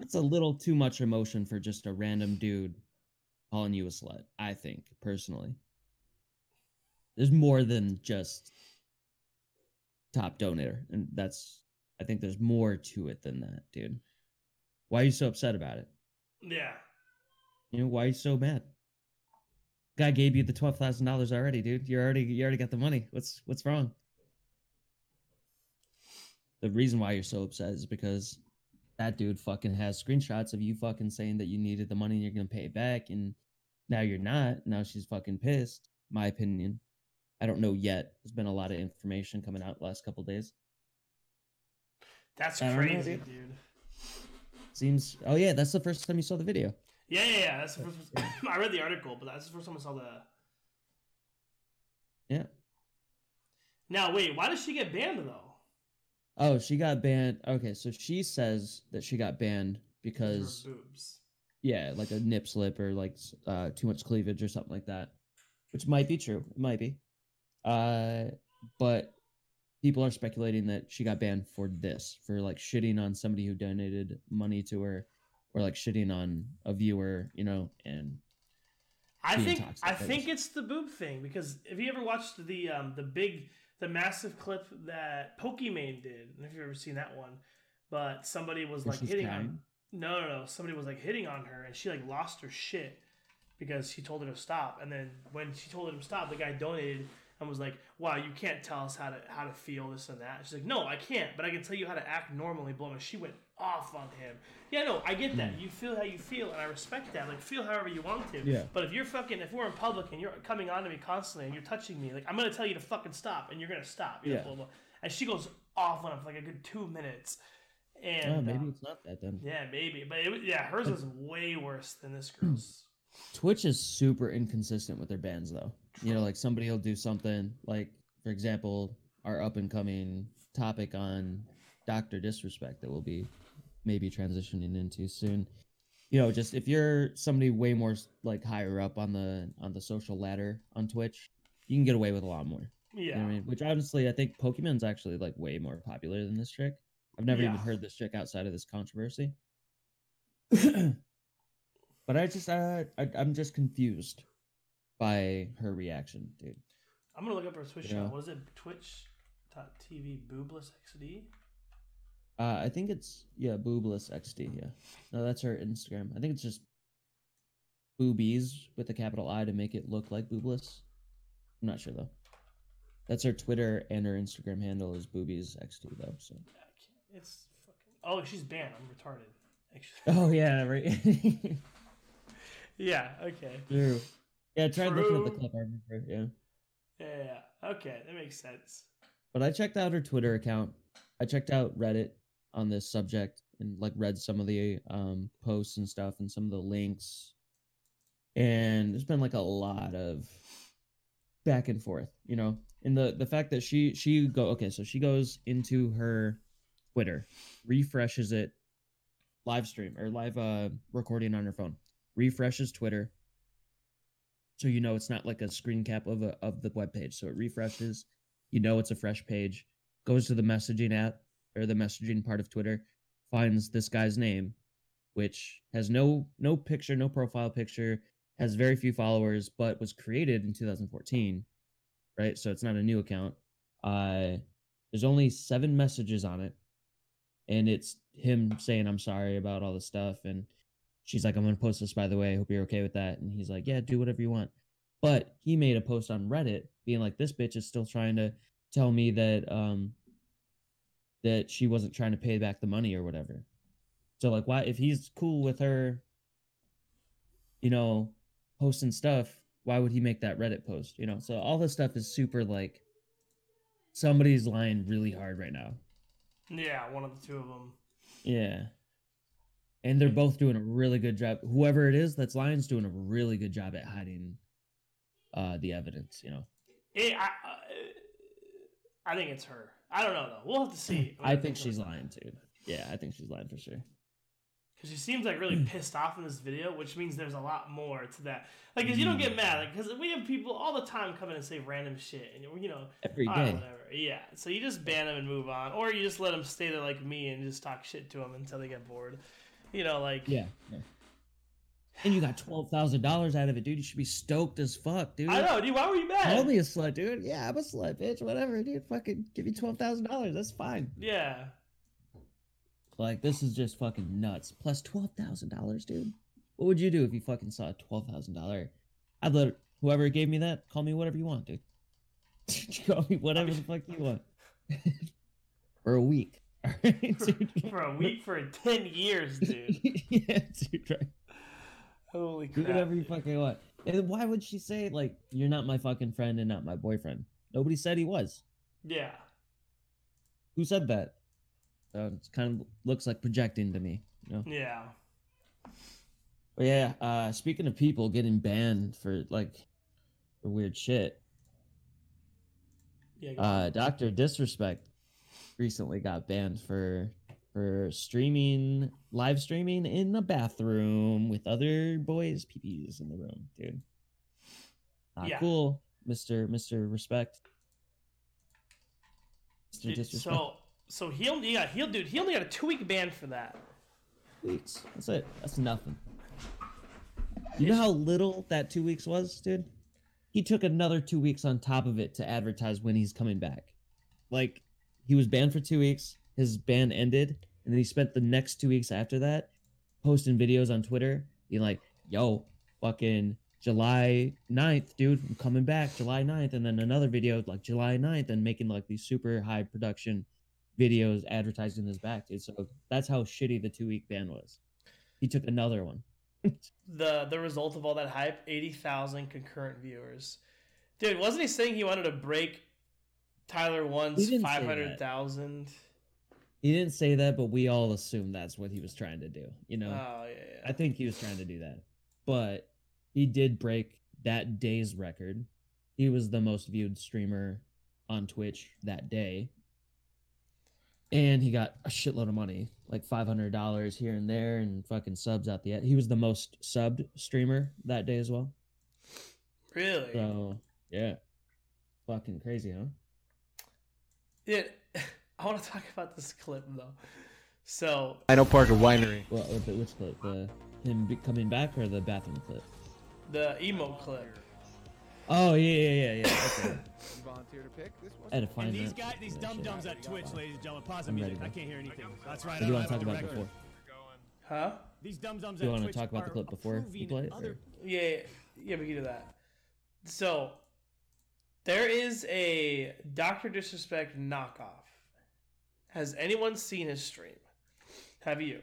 it's a little too much emotion for just a random dude calling you a slut i think personally. There's more than just top donator and that's i think there's more to it than that dude. Why are you so upset about it? Yeah. you know why are you so mad? Guy gave you the $12000 already dude. You already you already got the money. What's what's wrong? The reason why you're so upset is because that dude fucking has screenshots of you fucking saying that you needed the money and you're gonna pay it back and now you're not now she's fucking pissed my opinion i don't know yet there's been a lot of information coming out the last couple days That's don't know, crazy, dude. seems oh yeah that's the first time you saw the video Yeah, yeah, yeah. That's the first. I read the article, but that's the first time I saw the. yeah Now wait, why did she get banned though? Oh, she got banned. Okay, so she says that she got banned Because because her boobs. Yeah, like a nip slip or like uh too much cleavage or something like that, which might be true. It might be. Uh, but people are speculating that she got banned for this, for like shitting on somebody who donated money to her, or like shitting on a viewer, you know, and I think I think it's the boob thing because if you ever watched the um the big the massive clip that Pokimane did, and if you've ever seen that one, but somebody was like hitting on no no no somebody was like hitting on her and she like lost her shit because she told her to stop and then when she told her to stop the guy donated and was like wow you can't tell us how to how to feel this and that she's like no I can't but I can tell you how to act normally blow and she went off on him yeah no I get that hmm. you feel how you feel and I respect that like feel however you want to Yeah. but if you're fucking, if we're in public and you're coming on to me constantly and you're touching me, like I'm gonna tell you to fucking stop, and you're gonna stop. you know, Yeah. blah, blah. And she goes off on him for like a good two minutes. And oh, maybe uh, it's not that then. yeah, maybe, but it, yeah, hers is way worse than this girl's. Twitch is super inconsistent with their bans though. You know, like somebody will do something like, for example, our up and coming topic on Doctor Disrespect that we'll be maybe transitioning into soon. You know, just if you're somebody way more like higher up on the on the social ladder on Twitch, you can get away with a lot more. Yeah, You know I mean? Which honestly, I think Pokimane's actually like way more popular than this trick. I've never even heard this trick outside of this controversy. [CLEARS THROAT] but I just, uh, I, I'm just confused by her reaction, dude. I'm gonna look up her Twitch Yeah. channel. What is it? Twitch.tv Boobless XD. Uh, I think it's yeah, boobless XD. Yeah, no, that's her Instagram. I think it's just boobies with a capital I to make it look like boobless. I'm not sure though. That's her Twitter and her Instagram handle is boobies XD though. So. Yeah, I can't- It's fucking. Oh, she's banned. I'm retarded. Actually. [LAUGHS] Oh yeah, right. [LAUGHS] yeah. Okay. True. Yeah, try looking at the clip. I remember. Yeah. Yeah, yeah. yeah. Okay, that makes sense. But I checked out her Twitter account. I checked out Reddit on this subject and like read some of the um posts and stuff and some of the links. And there's been like a lot of back and forth, you know. And the the fact that she she go okay, so she goes into her Twitter, refreshes it, live stream or live uh recording on her phone, refreshes Twitter. So you know it's not like a screen cap of a of the web page. So it refreshes, you know it's a fresh page, goes to the messaging app or the messaging part of Twitter, finds this guy's name, which has no no picture, no profile picture, has very few followers, but was created in 2014, right? So it's not a new account. Uh, there's only seven messages on it, and it's him saying I'm sorry about all the stuff, and she's like, I'm gonna post this by the way. I hope you're okay with that. And he's like, Yeah, do whatever you want. But he made a post on Reddit being like, This bitch is still trying to tell me that um that she wasn't trying to pay back the money or whatever. So like why if he's cool with her, you know, posting stuff, why would he make that Reddit post? You know, so all this stuff is super like somebody's lying really hard right now. Yeah, one of the two of them. Yeah. And they're both doing a really good job. Whoever it is that's lying's doing a really good job at hiding uh the evidence, you know. It, I, uh, I think it's her. I don't know though. We'll have to see. I think she's lying too. Yeah, I think she's lying for sure. Because she seems like really pissed off in this video, which means there's a lot more to that. Like, cause you don't get mad, like, because we have people all the time come in and say random shit, and you know, Every "Ah, day. whatever. Yeah, so you just ban them and move on, or you just let them stay there like me and just talk shit to them until they get bored. You know, like, Yeah. yeah. And you got twelve thousand dollars out of it, dude. You should be stoked as fuck, dude. I know, dude. Why were you mad? Call me a slut, dude. Yeah, I'm a slut, bitch. Whatever, dude. Fucking give me twelve thousand dollars. That's fine. Yeah, Like this is just fucking nuts. Plus twelve thousand dollars, dude. What would you do if you fucking saw a twelve thousand dollar? I'd let whoever gave me that call me whatever you want, dude. [LAUGHS] call me whatever the fuck you want. [LAUGHS] For a week. [LAUGHS] All right, dude. for a week, for ten years, dude. yeah, dude. Right. Holy Do crap! whatever you fucking want. And why would she say like you're not my fucking friend and not my boyfriend? Nobody said he was. Yeah, Who said that? So it kind of looks like projecting to me, you know. yeah. But yeah, uh speaking of people getting banned for like for weird shit, Yeah, uh Dr. Disrespect recently got banned for for streaming live streaming in the bathroom with other boys peepees in the room, dude. Not Yeah. cool, Mr. Mr. Respect. Mr. Dude, Disrespect. so so he only yeah he'll dude he only got a two week ban for that. weeks. That's it. That's nothing. You know how little that two weeks was, dude? He took another two weeks on top of it to advertise when he's coming back. Like, he was banned for two weeks, his ban ended, and then he spent the next two weeks after that posting videos on Twitter, being like, yo, fucking July 9th, dude, I'm coming back July 9th. And then another video like July 9th and making like these super high production videos advertised in his back, dude. So that's how shitty the two week ban was. He took another one. The the result of all that hype, eighty thousand concurrent viewers. Dude, wasn't he saying he wanted to break Tyler One's He didn't say five hundred thousand? He didn't say that, but we all assume that's what he was trying to do. You know, Oh yeah, yeah. I think he was trying to do that. But he did break that day's record. He was the most viewed streamer on Twitch that day. And he got a shitload of money, like five hundred dollars here and there, and fucking subs out the. End. He was the most subbed streamer that day as well. really. So yeah, fucking crazy, huh? Yeah, [LAUGHS] I want to talk about this clip though. So Dino Parker Winery. Well, which which clip? The him coming back or the bathroom clip? the emo clip. Oh yeah, yeah, yeah, yeah. Okay. [COUGHS] Volunteer to pick this one? I had to find And these that- guys, these that dum dums at Twitch, ladies and gentlemen, pause the I'm music. ready, I bro. can't hear anything. That's right. What do I you don't want to have talk it on about the before? record. Huh? These dum dums Do you at wanna Twitch talk about the are clip before we approving play it, Other, or- Yeah, yeah, we can do that. So, there is a Doctor Disrespect knockoff. Has anyone seen his stream? Have you?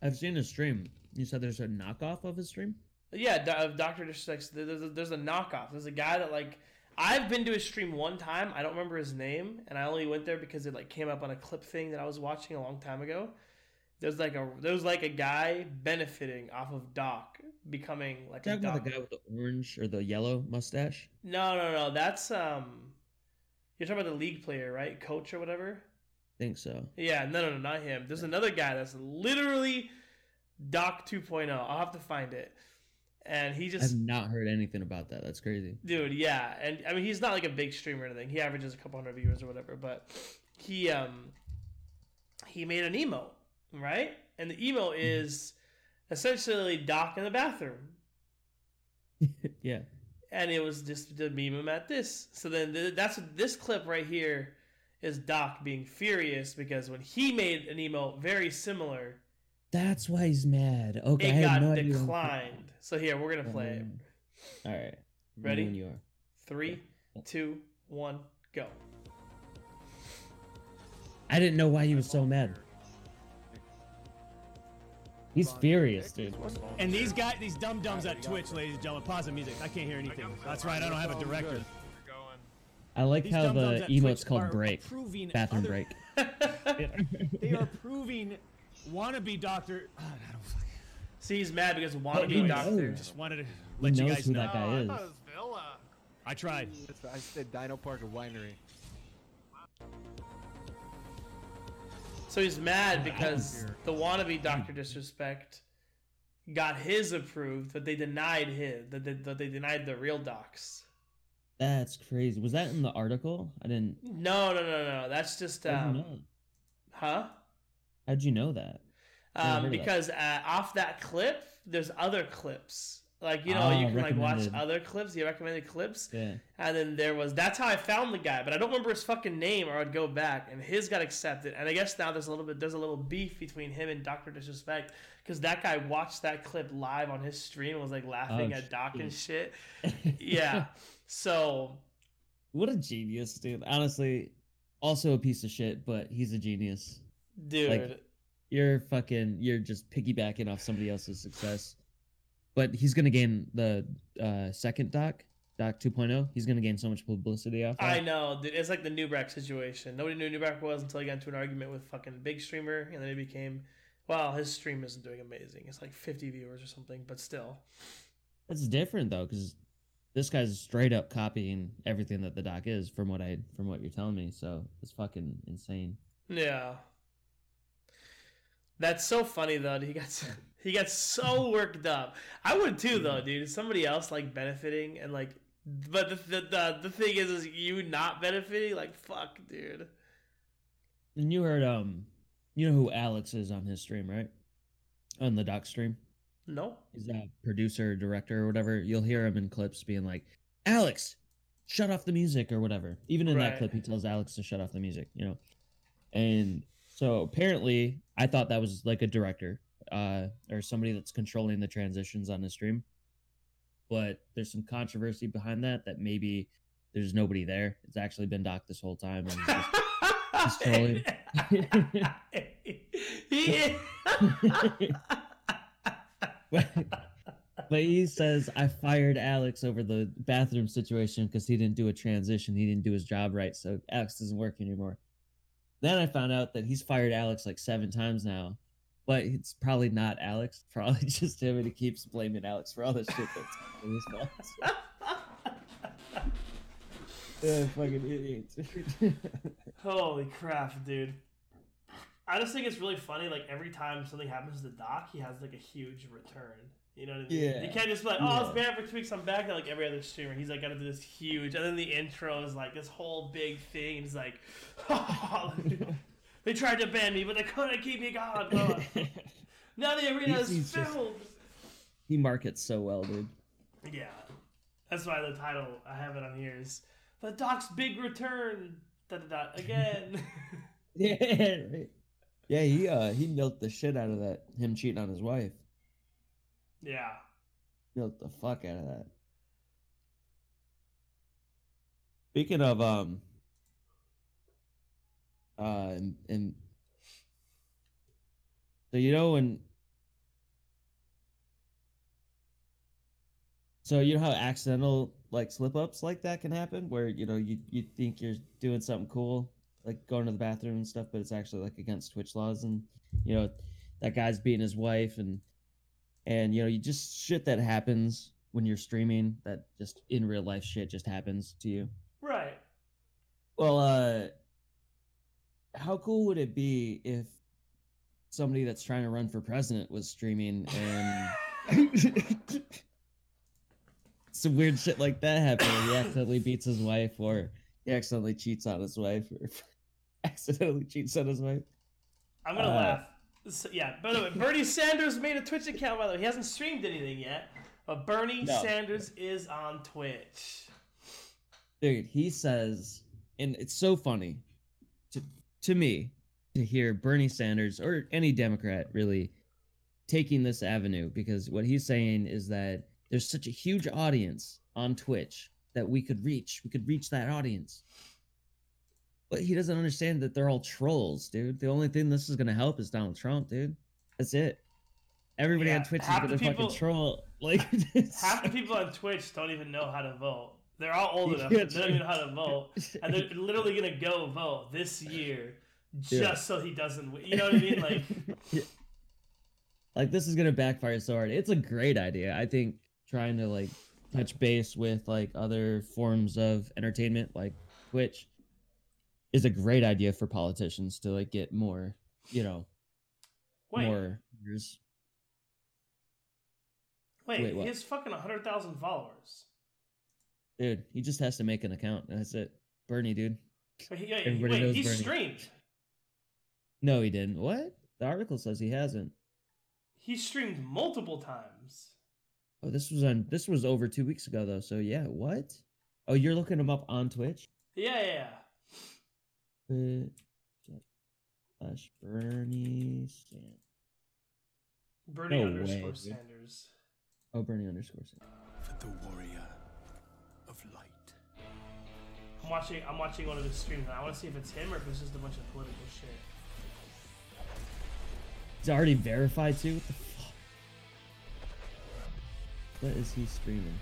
I've seen his stream. You said there's a knockoff of his stream. Yeah, of Doctor Disrespect. There's a, there's a knockoff. There's a guy that like I've been to his stream one time. I don't remember his name, and I only went there because it like came up on a clip thing that I was watching a long time ago. There's like a there's like a guy benefiting off of Doc becoming like a Talking about Doc. the guy with the orange or the yellow mustache. No, no, no. That's um. You're talking about the league player, right? Coach or whatever. think so. Yeah, no, no, no, not him. There's another guy that's literally Doc 2.0. I'll have to find it. And he just I've not heard anything about that. That's crazy. dude, yeah. And I mean, he's not like a big streamer or anything. He averages a couple hundred viewers or whatever. But he, um, he made an emo, right? And the emo is essentially Doc in the bathroom. [LAUGHS] yeah. and it was just to meme him at this. So then th- that's this clip right here is Doc being furious because when he made an emo very similar, That's why he's mad. Okay, I it had got no idea. Declined. So here we're gonna play it. Um, All right. Ready? When you are. Three, two, one, go. I didn't know why he was so mad. He's furious, dude. And these guys, these dum dums at Twitch, ladies and gentlemen, pause the music. I can't hear anything. That's right. I don't have a director. I like These how the at emote's called break. Bathroom other- break. [LAUGHS] They are proving wannabe doctor. [SIGHS] I don't fucking- See, he's mad because he wannabe knows. doctor. Just wanted to He let you knows guys who know. that guy is. I tried. I said Dino Park Winery. So he's mad because the wannabe Doctor Disrespect got his approved, but they denied his. That they, that they denied the real docs. That's crazy. Was that in the article? I didn't. No, no, no, no. That's just How'd you um, know? huh? How'd you know that? Um, because uh, off that clip, there's other clips. Like you know, Ah, you can like watch other clips. You recommended clips. Yeah. And then there was that's how I found the guy, but I don't remember his fucking name, or I'd go back. And his got accepted, and I guess now there's a little bit there's a little beef between him and Doctor Disrespect because that guy watched that clip live on his stream and was like laughing Oh, at Doc and shit. [LAUGHS] Yeah, so What a genius, dude. Honestly, also a piece of shit, but he's a genius. dude, You're fucking. You're just piggybacking off somebody else's success. But he's gonna gain the uh, second doc, Doc 2.0. He's gonna gain so much publicity off. I know, dude. It's like the Newbrack situation. Nobody knew Newbrack was until he got into an argument with fucking big streamer, and then it became, well, his stream isn't doing amazing. It's like 50 viewers or something, but still. That's different though, because this guy's straight up copying everything that the doc is from what I from what you're telling me. So it's fucking insane. Yeah. That's so funny though. He got he got so worked up. I would too though, dude. Somebody else like benefiting and like, but the the the, the thing is, is you not benefiting. Like fuck, dude. And you heard um, you know who Alex is on his stream, right? On the doc stream. No. He's a producer, director, or whatever. You'll hear him in clips being like, Alex, shut off the music or whatever. Even in Right. that clip, he tells Alex to shut off the music, you know? And so apparently, I thought that was like a director uh, or somebody that's controlling the transitions on the stream. But there's some controversy behind that, that maybe there's nobody there. It's actually been Doc this whole time. And he's just- He's trolling. [LAUGHS] he [LAUGHS] but he says I fired Alex over the bathroom situation because he didn't do a transition. He didn't do his job right, so Alex doesn't work anymore. Then I found out that he's fired Alex like seven times now, but it's probably not Alex. [LAUGHS] Probably just him, and he keeps blaming Alex for all this shit that's [LAUGHS] happening his. [LAUGHS] Yeah, fucking idiots. Holy crap, dude. I just think it's really funny. Like every time something happens to Doc, he has like a huge return. You know what I mean? Yeah. You can't just be like, oh, it's bad for two weeks. I'm back. Like every other streamer, he's like got to do this huge, and then the intro is like this whole big thing. And he's like, [LAUGHS] they tried to ban me, but they couldn't keep me gone. [LAUGHS] Now the arena He's- is he's just- filled. he markets so well, dude. Yeah, that's why the title I have it on here is the Doc's big return. Da, da, da, again. [LAUGHS] Yeah, right. Yeah, he uh he milked the shit out of that. Him cheating on his wife. Yeah. Milked the fuck out of that. Speaking of um uh and, and so you know when so you know how accidental like slip ups like that can happen where you know you you think you're doing something cool like going to the bathroom and stuff but it's actually like against twitch laws and you know that guy's beating his wife and and you know you just shit that happens when you're streaming that just in real life shit just happens to you Right. well uh how cool would it be if somebody that's trying to run for president was streaming and [LAUGHS] some weird shit like that happened he accidentally beats his wife or he accidentally cheats on his wife or [LAUGHS] accidentally cheats on his wife I'm gonna Uh, laugh. So, yeah. By the way, Bernie Sanders made a Twitch account. By the way, he hasn't streamed anything yet, but Bernie No. Sanders is on Twitch. dude he says and it's so funny to to me to hear bernie sanders or any democrat really taking this avenue because what he's saying is that there's such a huge audience on Twitch that we could reach. We could reach that audience. But he doesn't understand that they're all trolls, dude. The only thing this is gonna help is Donald Trump, dude. That's it. Everybody Yeah, on Twitch is gonna fucking troll. Like [LAUGHS] Half the people on Twitch don't even know how to vote. They're all old [LAUGHS] enough. Yeah, They don't even know how to vote, and they're [LAUGHS] literally gonna go vote this year just Yeah. so he doesn't. win. You know what I mean? Like, Yeah. like this is gonna backfire so hard. It's a great idea. I think trying to like touch base with like other forms of entertainment like Twitch is a great idea for politicians to like get more, you know, wait, more viewers. wait, wait, what? he has fucking hundred thousand followers. Dude, he just has to make an account. That's it. Bernie, dude. He, Everybody wait, knows he Bernie. streamed. No, he didn't. What? The article says he hasn't. He streamed multiple times. Oh, this was on this was over two weeks ago though. So yeah, what? Oh, you're looking him up on Twitch? Yeah, yeah. yeah. Uh, Slash Bernie Sanders. Bernie No underscore way. Sanders. Oh, Bernie underscore Sanders. For the warrior of light. I'm watching. I'm watching one of his streams. And I want to see if it's him or if it's just a bunch of political shit. He's already verified too. What the fuck? What is he streaming?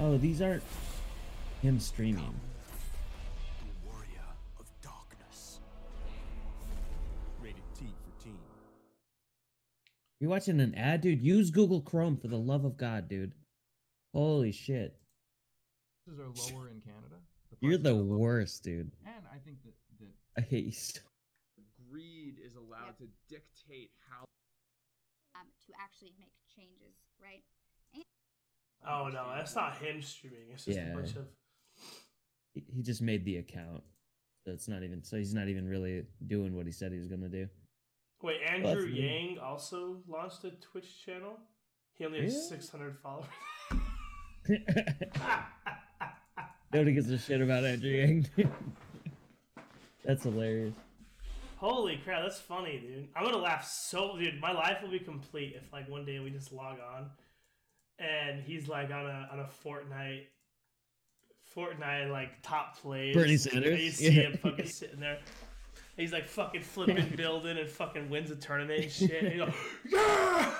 Oh, these aren't him streaming. The warrior of darkness. Rated T for teen. You're watching an ad, dude. Use Google Chrome for the love of God, dude. Holy shit. Prices are lower in Canada. You're the worst, dude. And I think that, that I hate you so Greed is allowed to dictate how um, to actually make changes, right? Oh no, that's not him streaming. It's just Yeah. a bunch of. He- just made the account. So it's not even so he's not even really doing what he said he was gonna do. Wait, Andrew that's- Yang also launched a Twitch channel. He only has Yeah. 600 followers. [LAUGHS] [LAUGHS] Nobody gives a shit about Andrew Yang. That's hilarious. Holy crap, that's funny, dude. I'm gonna laugh so, dude. My life will be complete if, like, one day we just log on, and he's like on a on a Fortnite, Fortnite like top plays. Bernie and Sanders? you see Yeah. him fucking sitting there. He's like fucking flipping, [LAUGHS] building, and fucking wins a tournament and shit. And he's like, [GASPS] yeah.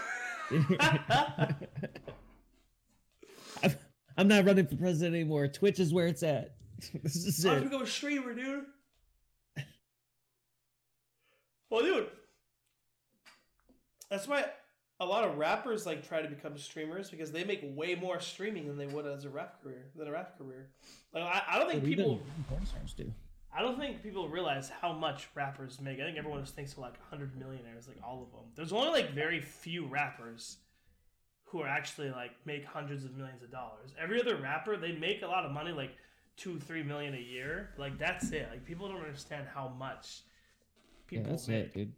I'm- [LAUGHS] I'm not running for president anymore. Twitch is where it's at. [LAUGHS] this is I'm it. gonna go streamer, dude. Well, dude, that's why a lot of rappers like try to become streamers because they make way more streaming than they would as a rap career than a rap career. Like I, I don't think What do you people, porn stars do? I don't think people realize how much rappers make. I think everyone just thinks of like hundred millionaires, like all of them. There's only like very few rappers who are actually like make hundreds of millions of dollars. Every other rapper, they make a lot of money, like two, three million a year. Like that's it. Like people don't understand how much Yeah, that's make. it, dude.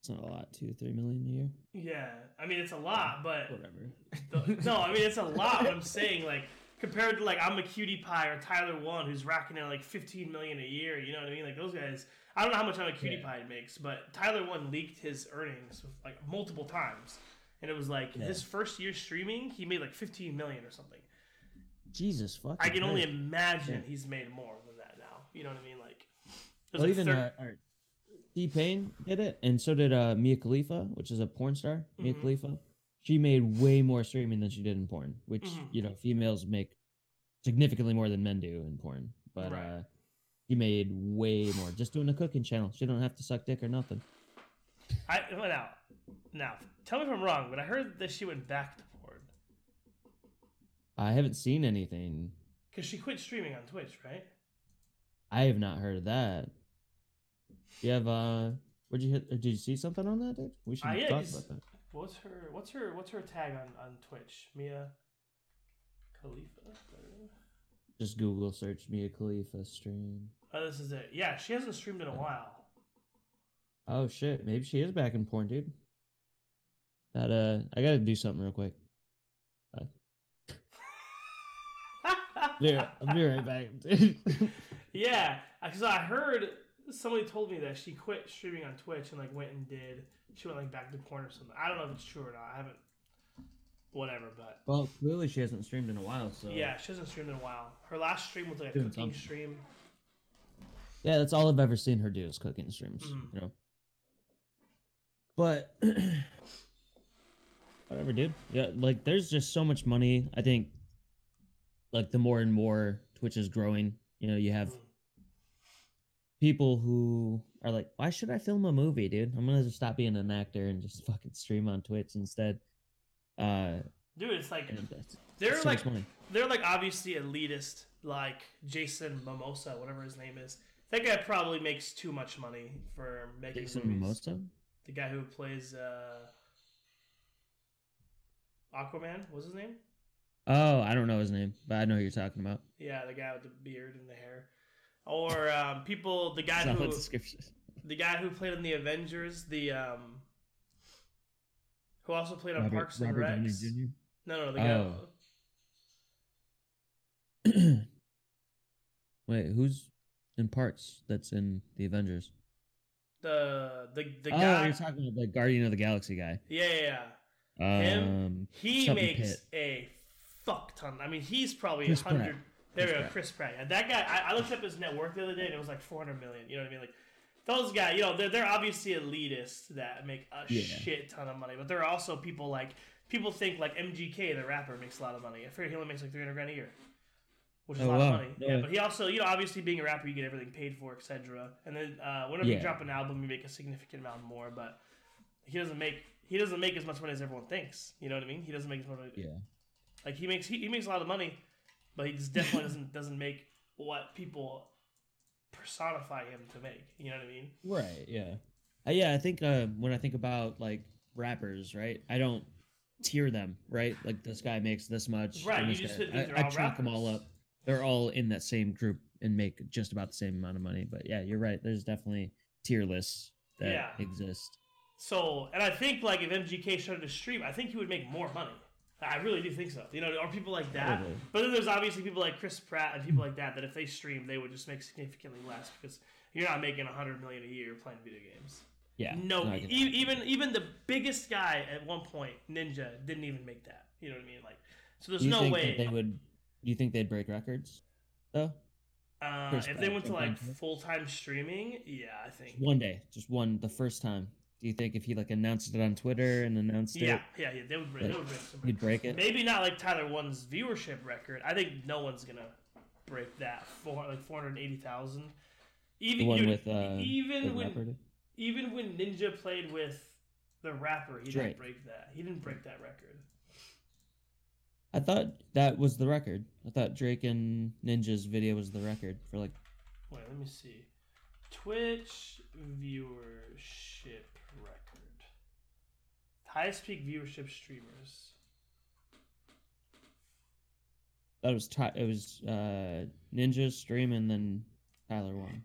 It's not a lot, two, three million a year. Yeah, I mean it's a lot, but Whatever. the- no, I mean it's a lot. But I'm saying like compared to like Imaqtpie or Tyler One who's racking in like 15 million a year. You know what I mean? Like those guys. I don't know how much I'm a cutie Yeah. pie makes, but Tyler One leaked his earnings like multiple times, and it was like Yeah. his first year streaming, he made like 15 million or something. Jesus fuck. I can only imagine Yeah. he's made more than that now. You know what I mean? Like, Well, like even thir- uh, T Pain did it, and so did uh, Mia Khalifa, which is a porn star. Mia Mhm. Khalifa. She made way more streaming than she did in porn, which Mhm. you know females make significantly more than men do in porn. But Right. uh, she made way more just doing a cooking channel. She don't have to suck dick or nothing. I well, now, now tell me if I'm wrong, but I heard that she went back to porn I haven't seen anything. because she quit streaming on Twitch, right? I have not heard of that. You have uh, where'd you hit? Or did you see something on that, dude? We should Uh, yeah, talk about that. What's her what's her what's her tag on on Twitch? Mia Khalifa. Just Google search Mia Khalifa stream. Oh, this is it. Yeah, she hasn't streamed in a while. Oh shit, maybe she is back in porn, dude. That uh, I gotta do something real quick. [LAUGHS] Uh, yeah, I'll be right back. Dude. [LAUGHS] Yeah, because I heard somebody told me that she quit streaming on Twitch and like went and did. She went like back to porn or something. I don't know if it's true or not. I haven't. Whatever, but Well, clearly she hasn't streamed in a while, so yeah, she hasn't streamed in a while. Her last stream was like a Doing cooking something. stream. Yeah, that's all I've ever seen her do is cooking streams. Mhm. You know. But [CLEARS THROAT] whatever, dude. Yeah, like there's just so much money. I think like the more and more Twitch is growing, you know, you have Mm. People who are like, Why should I film a movie, dude? I'm gonna just stop being an actor and just [LAUGHS] fucking stream on Twitch instead. Uh Dude, it's like that's, they're that's like they're like obviously elitist, like Jason Mimosa, whatever his name is. That guy probably makes too much money for making Jason movies. Mimosa? The guy who plays uh, Aquaman, what's his name? Oh, I don't know his name, but I know who you're talking about. Yeah, the guy with the beard and the hair. Or um, people, the guy who description. [LAUGHS] the guy who played in the Avengers, the um, who also played on Robert, Parks and Robert Recs. Jr. No, no, the guy. Oh. [CLEARS THROAT] Wait, who's in parts that's in the Avengers? The the the oh, guy. you're talking about the Guardian of the Galaxy guy. yeah, yeah, yeah. Um, Him, he makes a fuck ton. I mean, he's probably a hundred. There we go, Pratt. Chris Pratt. Yeah, that guy. I, I looked up his net worth the other day, and it was like four hundred million. You know what I mean? Like those guys. You know, they're they're obviously elitists that make a Yeah. shit ton of money, but there are also people like people think like MGK, the rapper, makes a lot of money. I figure he only makes like three hundred grand a year. Which is Oh, a lot wow. of money, No yeah. But he also, you know, obviously being a rapper, you get everything paid for, etc. And then uh, whenever you drop an album, you make a significant amount more. But he doesn't make he doesn't make as much money as everyone thinks. You know what I mean? He doesn't make as much money. Yeah. Like he makes he, he makes a lot of money, but he just definitely doesn't [LAUGHS] doesn't make what people personify him to make. You know what I mean? Right. Yeah. Uh, yeah. I think uh, when I think about like rappers, right, I don't tier them. Right. Like this guy makes this much. Right, you this just guy- I, I them all up. They're all in that same group and make just about the same amount of money. But yeah, you're right. There's definitely tier lists that Yeah. exist. So, and I think like if MGK started to stream, I think he would make more money. I really do think so. You know, or people like that. Probably. But then there's obviously people like Chris Pratt and people like that that if they stream, they would just make significantly less because you're not making a hundred million a year playing video games. Yeah. No, e- even even the biggest guy at one point, Ninja, didn't even make that. You know what I mean? Like, so there's you no think way. that they would. You think they'd break records? Though uh, if they went to like full time streaming, yeah, I think. one day, just one, the first time. Do you think if he like announced it on Twitter and announced Yeah, it, yeah, yeah. They would break. They would break some he'd break it? Maybe not like Tyler One's viewership record. I think no one's gonna break that for like four hundred eighty thousand. Even The one dude, with uh, even when rapper even when Ninja played with the rapper, he Drake. didn't break that. He didn't break that record. I thought that was the record. I thought Drake and Ninja's video was the record for like. Wait, let me see. Twitch viewership record. Highest peak viewership streamers. That was Ty- it was uh, Ninja's stream and then Tyler One.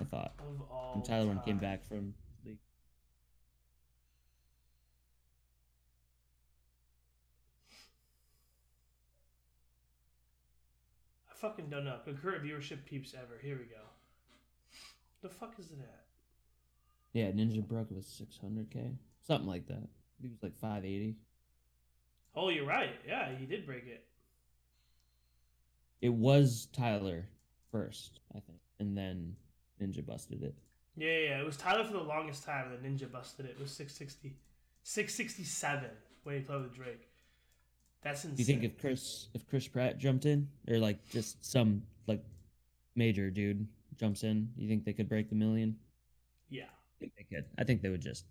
I thought. Of all And Tyler one came back from league. I fucking don't know. Concurrent viewership peeps ever. Here we go. The fuck is it at? Yeah, Ninja broke it was 600k, something like that. I think it was like 580. Oh, you're right. Yeah, he did break it. It was Tyler first, I think, and then Ninja busted it. Yeah, yeah, yeah. It was Tyler for the longest time, and then Ninja busted it. It was 660. 667 when he played with Drake. That's insane. Do you think if Chris if Chris Pratt jumped in or like just some like major dude jumps in, you think they could break the million? Yeah. I think they could. I think they would just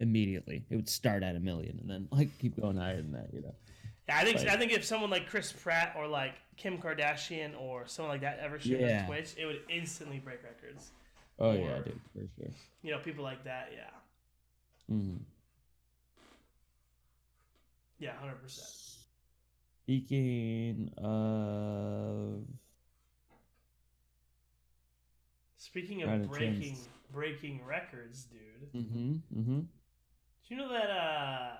immediately. It would start at a million and then like keep going higher than that. You know. Yeah, I think Like- I think if someone like Chris Pratt or like Kim Kardashian or someone like that ever streamed Yeah. on Twitch, it would instantly break records. Oh yeah, Or- dude, for sure. You know, people like that, yeah. hmm Yeah, 100%. Speaking of, Speaking of breaking change- breaking records, dude. mm-hmm, mm-hmm. Do you know that uh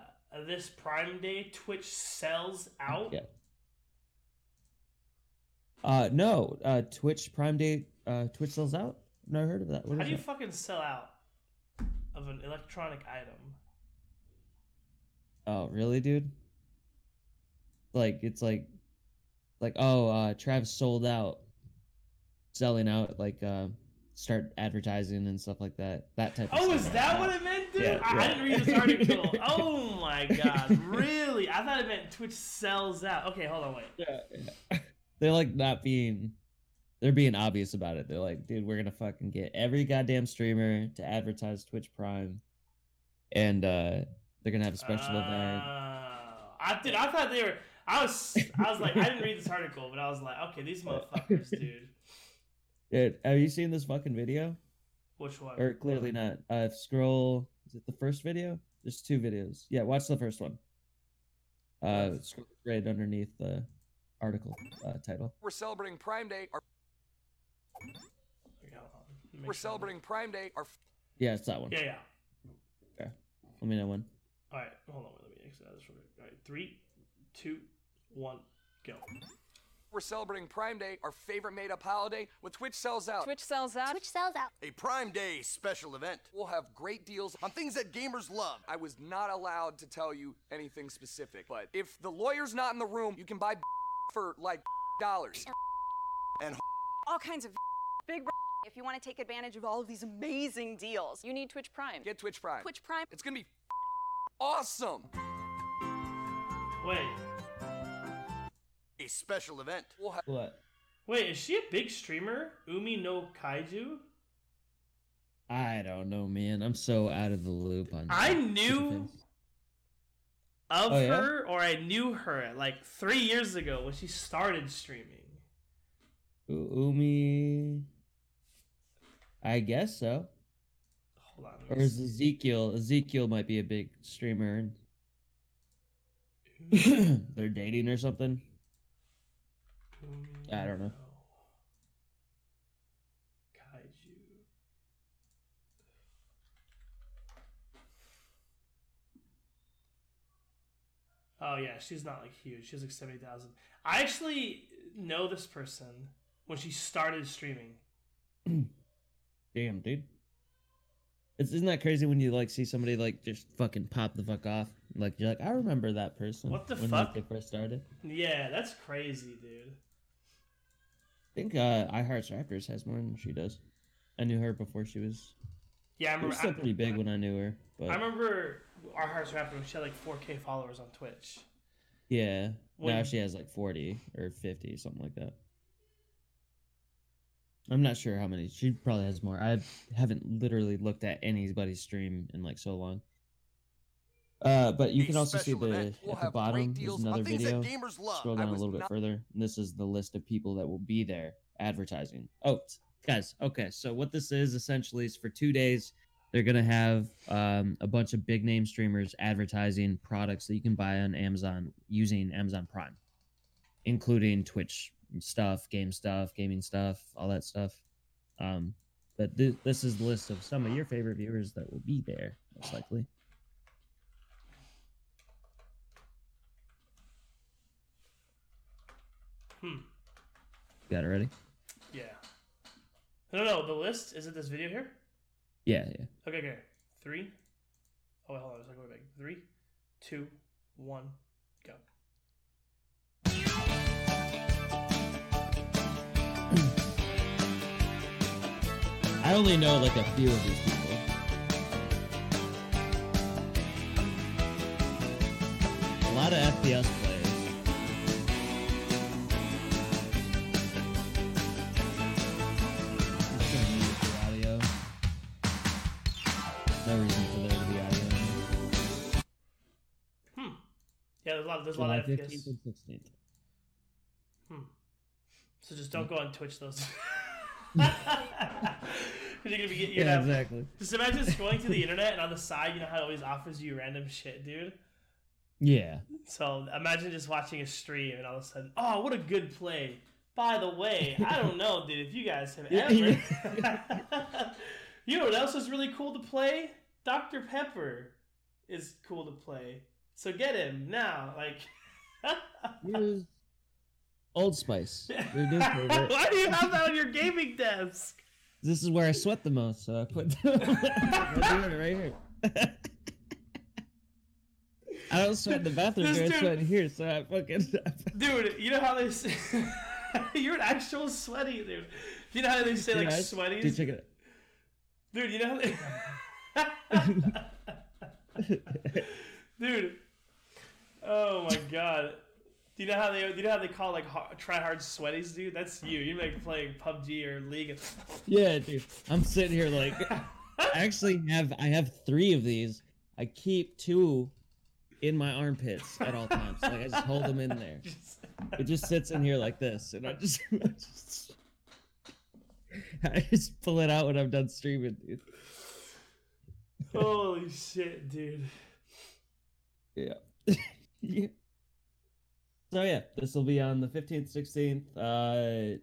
this Prime Day Twitch sells out? Yeah. Uh, no. Uh, Twitch Prime Day. Uh, Twitch sells out. never heard of that. What How do you that? fucking sell out of an electronic item? Oh, really, dude? Like it's like like oh, uh Travis sold out. Selling out like uh start advertising and stuff like that. That type of Oh, is that what it meant, dude? Yeah, I, I didn't read this article. [LAUGHS] oh my god, [LAUGHS] really? I thought it meant Twitch sells out. Okay, hold on, wait. Yeah, yeah. [LAUGHS] They're like not being they're being obvious about it. They're like, dude, we're gonna fucking get every goddamn streamer to advertise Twitch Prime. And uh they're gonna have a special event. Oh. I did. I thought they were. I was. I was like, I didn't read this article, but I was like, okay, these motherfuckers, dude. Dude, have you seen this fucking video? Which one? Or clearly not. Uh scroll is it the first video? There's two videos. Yeah, watch the first one. Uh scroll right underneath the article uh, title. We're celebrating Prime Day. Our, Okay, hold on. Let me make we're sure. celebrating Prime Day. Our Yeah, it's that one. Yeah, yeah. Okay. Let me know when. All right, hold on. Let me exit out of this real quick. All right, three, two, one, go. We're celebrating Prime Day, our favorite made-up holiday, with Twitch sells out. Twitch sells out. Twitch sells out. A Prime Day special event We'll have great deals. on things that gamers love. I was not allowed to tell you anything specific, but if the lawyer's not in the room, you can buy [LAUGHS] for like [LAUGHS] dollars. And All kinds of [LAUGHS] big. If you want to take advantage of all of these amazing deals, you need Twitch Prime. Get Twitch Prime. Twitch Prime. It's gonna be awesome. Wait, a special event. We'll What? wait. Is she a big streamer? Umi no Kaiju. I don't know, man. I'm so out of the loop on. I such knew of Oh, yeah? her, or I knew her like three years ago when she started streaming. U- Umi. I guess so. Hold on. Or is Ezekiel? Ezekiel might be a big streamer. and. [COUGHS] They're dating or something. I don't know. Kaiju. Oh yeah, she's not like huge. She has like seventy thousand. I actually know this person when she started streaming. [CLEARS THROAT] Damn, dude. It's, isn't that crazy when you like see somebody like just fucking pop the fuck off? Like you're like, I remember that person. What the when fuck? Like, they first started. Yeah, that's crazy, dude. I think uh, iHeart's Raptors has more than she does. I knew her before she was. Yeah, I remember. She was still I, pretty big when I knew her, but I remember our hearts when she had like four K followers on Twitch. yeah. now she has like forty or fifty, something like that. I'm not sure how many. She probably has more. I haven't literally looked at anybody's stream in like so long. Uh, but you A can also see the event. We'll at the bottom. On another video. gamers love. Scroll down a little bit not- further. And this is the list of people that will be there advertising. Oh, guys. Okay, so what this is essentially is for two days, they're gonna have um, a bunch of big name streamers advertising products that you can buy on Amazon using Amazon Prime, including Twitch stuff, game stuff, gaming stuff, all that stuff. Um, but th- this is the list of some of your favorite viewers that will be there, most likely. Got it ready? Yeah. No, no, the list is it this video here? Yeah, yeah. Okay, okay. Three. Oh, wait, hold on. Let's go back. Three, two, one, go. I only know like a few of these people. A lot of FPS There's a lot. There's a lot of FPS. 15th and 16th. Hmm. So just don't go on Twitch those. [LAUGHS] [LAUGHS] Because you're gonna be getting. You're Yeah, gonna exactly. Just imagine [LAUGHS] scrolling through the internet and on the side, you know how it always offers you random shit, dude. Yeah. So imagine just watching a stream and all of a sudden, oh, what a good play. By the way, I don't know, dude, if you guys have ever. you know what else is really cool to play? Dr. Pepper is cool to play. So get him now. Like. [LAUGHS] Here's Old Spice. Your new [LAUGHS] favorite. Why do you have that on your gaming desk? This is where I sweat the most, so I put [LAUGHS] right here. I don't sweat in the bathroom, This dude. I sweat in here, so I fucking. Dude, you know how they say you're an actual sweaty dude. You know how they say like I- sweaties? Dude, check it Dude, you know how they... Dude. Oh my god. Do you know how they do you know how they call like har- try hard sweaties, dude? That's you. You're like playing PUBG or League of [LAUGHS] Yeah, dude. I'm sitting here like I [LAUGHS] actually have I have three of these. I keep two in my armpits at all times. Like I just hold them in there. [LAUGHS] It just sits in here like this, and I just, I just, I just pull it out when I'm done streaming, dude. Holy shit, dude. Yeah. [LAUGHS] yeah. So yeah, this will be on the 15th, 16th. Uh,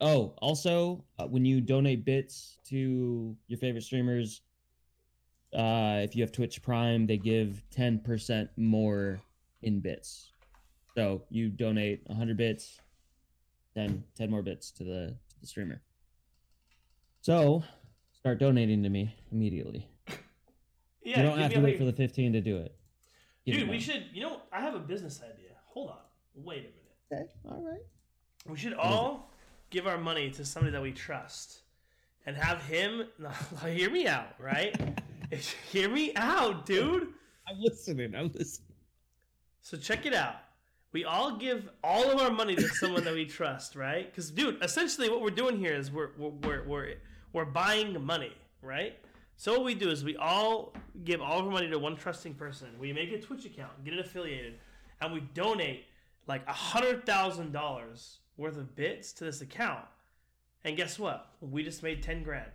oh, also, uh, when you donate bits to your favorite streamers, uh, if you have Twitch Prime, they give 10% more in bits. So you donate 100 bits, then 10 more bits to the, to the streamer. So start donating to me immediately. [LAUGHS] Yeah, you don't have to wait link. for the 15 to do it. Give it Dude, we should you know, I have a business idea. Hold on. Wait a minute. Okay, all right. We should all give our money to somebody that we trust and have him [LAUGHS] no, hear me out, right? [LAUGHS] hear me out, dude. I'm listening. I'm listening. So check it out. We all give all of our money to someone that we [LAUGHS] trust, right? Because, dude, essentially what we're doing here is we're we're we're we're, we're buying money, right? So what we do is we all give all of our money to one trusting person. We make a Twitch account, get it affiliated, and we donate like a hundred thousand dollars worth of bits to this account. And guess what? We just made ten grand.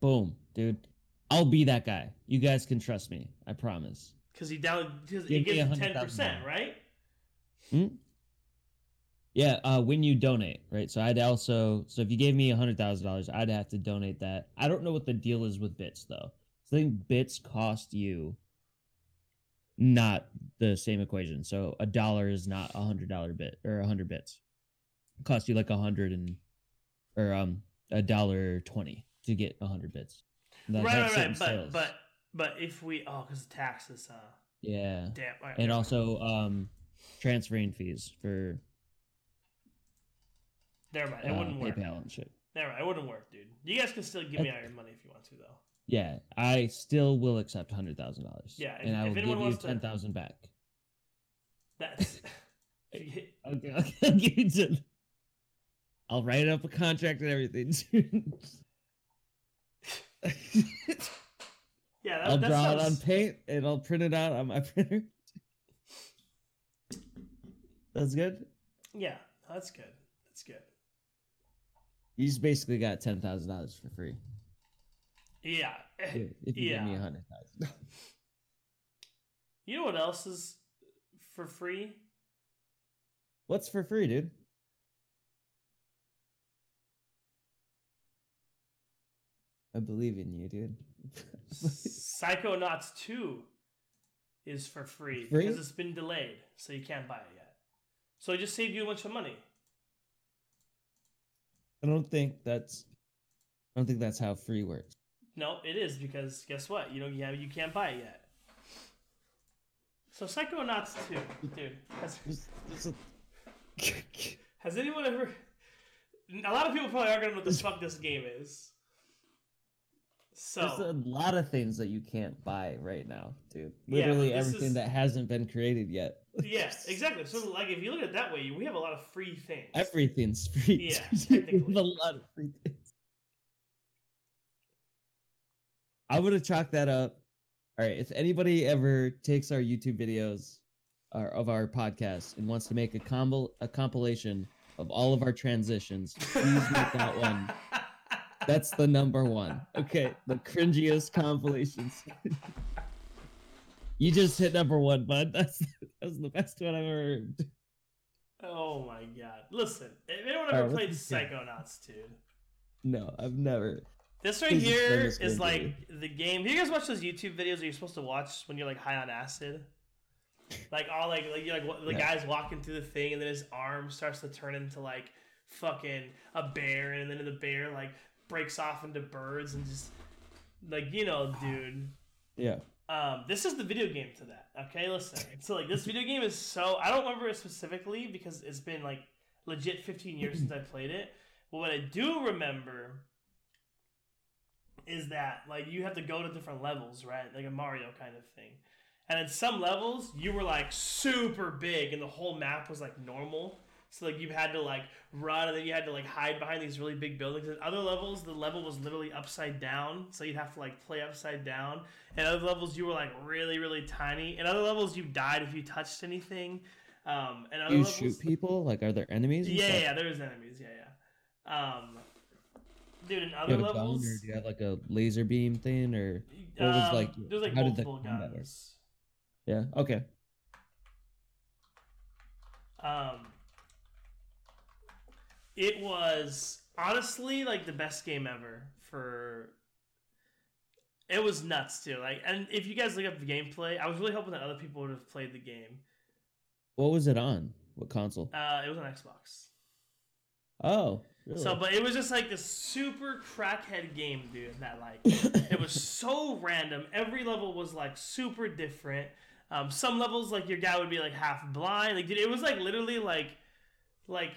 Boom, dude. I'll be that guy. You guys can trust me. I promise. Because he down because he gives ten percent, right? Hmm? Yeah, uh, when you donate, right? So I'd also, so if you gave me a hundred thousand dollars, I'd have to donate that. I don't know what the deal is with bits though. So I think bits cost you not the same equation. So a dollar is not a hundred dollar bit or a hundred bits. It costs you like a hundred and or um a dollar twenty to get a hundred bits. That- right, right, right. But sales. but but if we oh, because taxes, huh? Yeah. Damn, alright, and never also um transferring fees for Never mind. It uh, wouldn't work. PayPal and shit. Never mind. It wouldn't work, dude. You guys can still give me all your money if you want to, though. Yeah, I still will accept hundred thousand dollars. Yeah, if- and I will give you to- ten thousand back. That's. [LAUGHS] [LAUGHS] Okay, I'll [LAUGHS] give you ten- I'll write up a contract and everything. yeah, that, I'll that draw it on paint and I'll print it out on my printer. That's good. Yeah. That's good. You just basically got ten thousand dollars for free. Yeah. If you yeah. give me a hundred thousand. You know what else is for free? What's for free, dude? I believe in you, dude. Psychonauts 2 is for free, Free? because it's been delayed, so you can't buy it yet. So I just saved you a bunch of money. I don't think that's. I don't think that's how free works. No, it is because guess what? You know, yeah, you can't buy it yet. So Psychonauts 2, dude. Has, [LAUGHS] has anyone ever? A lot of people probably aren't gonna know what the fuck this game is. There's a lot of things that you can't buy right now, dude. Literally this everything is- that hasn't been created yet. yeah, [LAUGHS] exactly. So like, if you look at it that way, we have a lot of free things. Everything's free. Yeah, [LAUGHS] have a lot of free things. I'm gonna chalk that up. All right. If anybody ever takes our YouTube videos or of our podcast and wants to make a combo a compilation of all of our transitions, please make that one. [LAUGHS] That's the number one. Okay, the cringiest compilations. you just hit number one, bud. That's that's the best one I've ever heard. Oh my god! Listen, if anyone ever what's played? Psychonauts, dude, No, I've never. this right here game is like the game. Do you guys watch those YouTube videos that you're supposed to watch when you're like high on acid? Like all like like you're like the Yeah. guy's walking through the thing, and then his arm starts to turn into like fucking a bear, and then the bear like breaks off into birds and just like you know, dude. Yeah. Um, this is the video game to that. Okay, listen. So like this video game is so I don't remember it specifically because it's been like legit 15 years since I [CLEARS THROAT] played it. But what I do remember is that like you have to go to different levels, right? Like a Mario kind of thing. And in some levels, you were like super big, and the whole map was like normal. So like you had to like run, and then you had to like hide behind these really big buildings. And other levels, the level was literally upside down, so you'd have to like play upside down. And other levels, you were like really really tiny. And other levels, you died if you touched anything. Um, and other you levels, shoot people? Like, are there enemies? yeah, stuff? yeah, there's enemies. Yeah, yeah. Um, dude, in other a gun, levels, or do you have like a laser beam thing, or what was um, like? there's like how did multiple work? guns. Yeah. Okay. Um, it was honestly like the best game ever for. It was nuts too. Like, and if you guys look up the gameplay, I was really hoping that other people would have played the game. What was it on? What console? Uh, it was on Xbox. Oh, really? So, but it was just like this super crackhead game, dude. That like [LAUGHS] it was so random. Every level was like super different. Um, some levels like your guy would be like half blind. Like, dude, it was like literally like, like,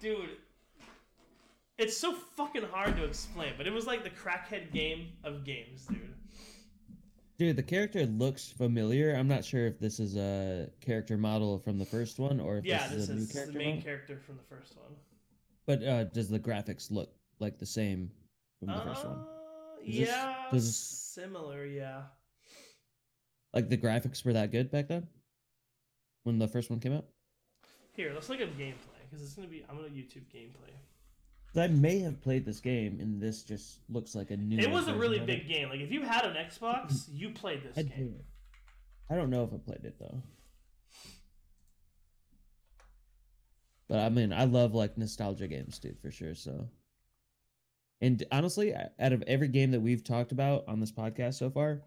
dude. It's so fucking hard to explain, but it was like the crackhead game of games, dude. Dude, the character looks familiar. I'm not sure if this is a character model from the first one or if Yeah, this, this is a new is the main model. character from the first one. But uh, does the graphics look like the same from the first one? Is yeah, does this- similar. Yeah. like the graphics were that good back then when the first one came out? Here, let's look at gameplay because it's gonna be. I'm gonna YouTube gameplay. I may have played this game, and this just looks like a new. It was a really big it. game. Like if you had an Xbox, mm-hmm. you played this I game. I don't know if I played it though. But I mean, I love like nostalgia games, dude, for sure. So, and honestly, out of every game that we've talked about on this podcast so far,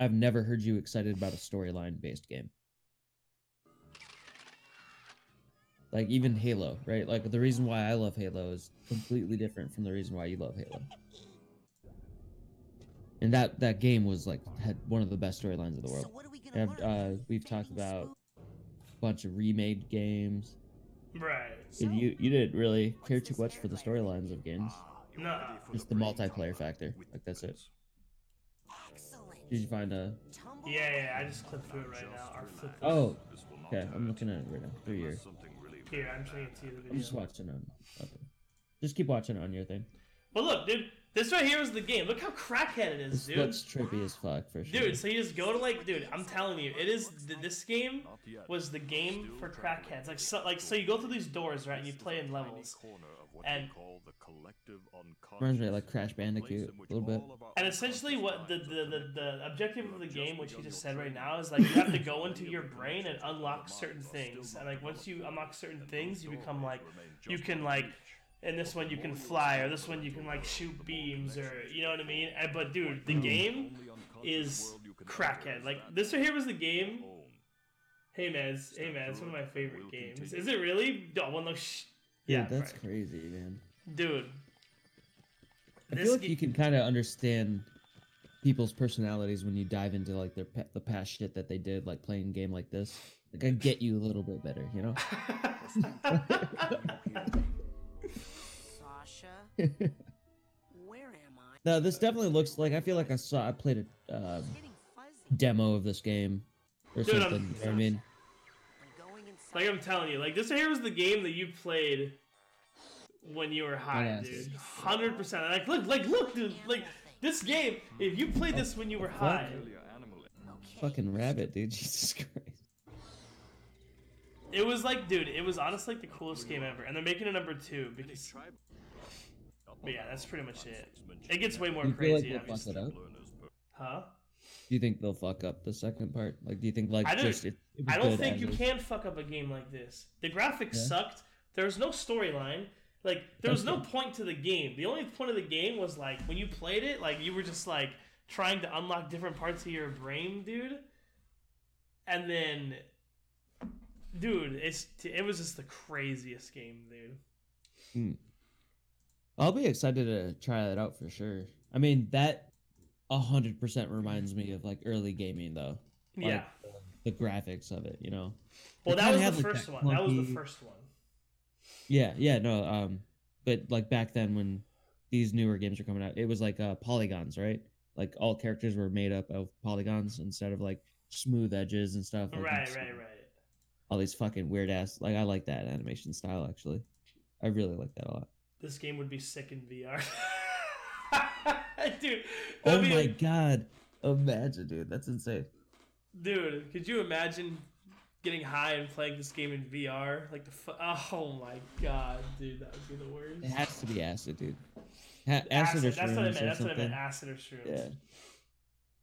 I've never heard you excited about a storyline based game. Like even Halo, right? Like the reason why I love Halo is completely different from the reason why you love Halo. And that that game was like had one of the best storylines of the world. And I've, uh, we've talked about a bunch of remade games. Right. And you you didn't really care too much for the storylines of games. No. Just the multiplayer factor. Like that's it. Did you find a? Yeah, yeah. I just clipped through it right now. Or flipped through Oh, okay. I'm looking at it right now. Through your. Here, I'm trying to see the video. I'm just watching on. Okay. Just keep watching on your thing. But look, dude, this right here is the game. Look how crackhead it is, dude. looks trippy as fuck for sure. Dude, so you just go to like, dude, I'm telling you, it is th- this game was the game for crackheads. Like, so, like, so you go through these doors, right, and you play in levels, and Reminds me of like Crash Bandicoot a little bit. and essentially what the the, the the objective of the game, which he just said right now, is like you have to [LAUGHS] go into your brain and unlock certain things, and like once you unlock certain things, you become like, you can like. In this one you can fly, or this one you can like shoot beams, or you know what I mean. And, but dude, the game is crackhead. Like this right here was the game. Hey man, it's, hey man, it's one of my favorite games. Is it really? Oh, well, no, sh- Dude, yeah, that's right. crazy, man. dude. I feel like ga- you can kind of understand people's personalities when you dive into like their pa- the past shit that they did, like playing a game like this. Like I get you a little bit better, you know. Sasha, where am I? no, this definitely looks like I feel like I saw I played a um, demo of this game or Dude, something. You know what I mean? Like I'm telling you, like this here was the game that you played when you were high, Yes. dude. Hundred percent. Like look, like look, dude. Like this game, if you played this when you were high, Fucking rabbit, dude. [LAUGHS] Jesus Christ. it was like, dude, it was honestly like the coolest game ever. And they're making a number two because. But yeah, that's pretty much it. It gets way more you feel like crazy. fuck obviously. it up? Huh? Do you think they'll fuck up the second part? Like, do you think like I don't, just it, it I don't think you is? can fuck up a game like this. The graphics Yeah. sucked. There was no storyline. Like there was no point to the game. The only point of the game was like when you played it, like you were just like trying to unlock different parts of your brain, dude. And then, dude, it's it was just the craziest game, dude. Hmm. I'll be excited to try that out for sure. I mean, that hundred percent reminds me of like early gaming though. Like, Yeah. The graphics of it, you know. Well, that was the like, first that one. That was the first one. Yeah, yeah, no, um, but like back then when these newer games were coming out, it was like uh polygons, right? Like all characters were made up of polygons instead of like smooth edges and stuff. Like, Right, it's, right, right. All these fucking weird ass. Like I like that animation style actually. I really like that a lot. This game would be sick in VR. [LAUGHS] [LAUGHS] dude. Oh be- my god! Imagine, dude, that's insane. Dude, could you imagine getting high and playing this game in VR? Like the fu- oh my god, dude, that would be the worst. It has to be acid, dude. Ha- acid, or That's what I shrooms meant. or That's what I meant. something. Acid or shrooms. Yeah.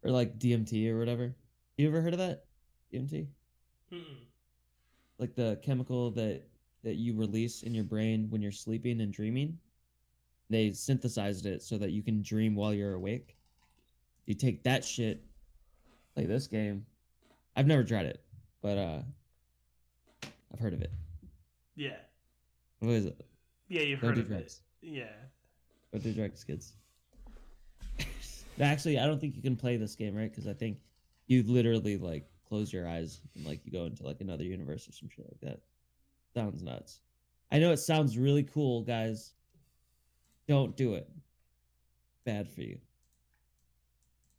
Or like DMT or whatever. You ever heard of that? DMT? Mm-mm. Like the chemical that that you release in your brain when you're sleeping and dreaming. They synthesized it so that you can dream while you're awake. You take that shit, play this game. I've never tried it, but uh I've heard of it. Yeah. What is it? Yeah, you've Don't heard of drugs. it. Yeah. Don't do drugs, kids. [LAUGHS] Actually, I don't think you can play this game, right? Because I think you literally like close your eyes and like you go into like another universe or some shit like that. Sounds nuts. I know it sounds really cool, guys. Don't do it. Bad for you.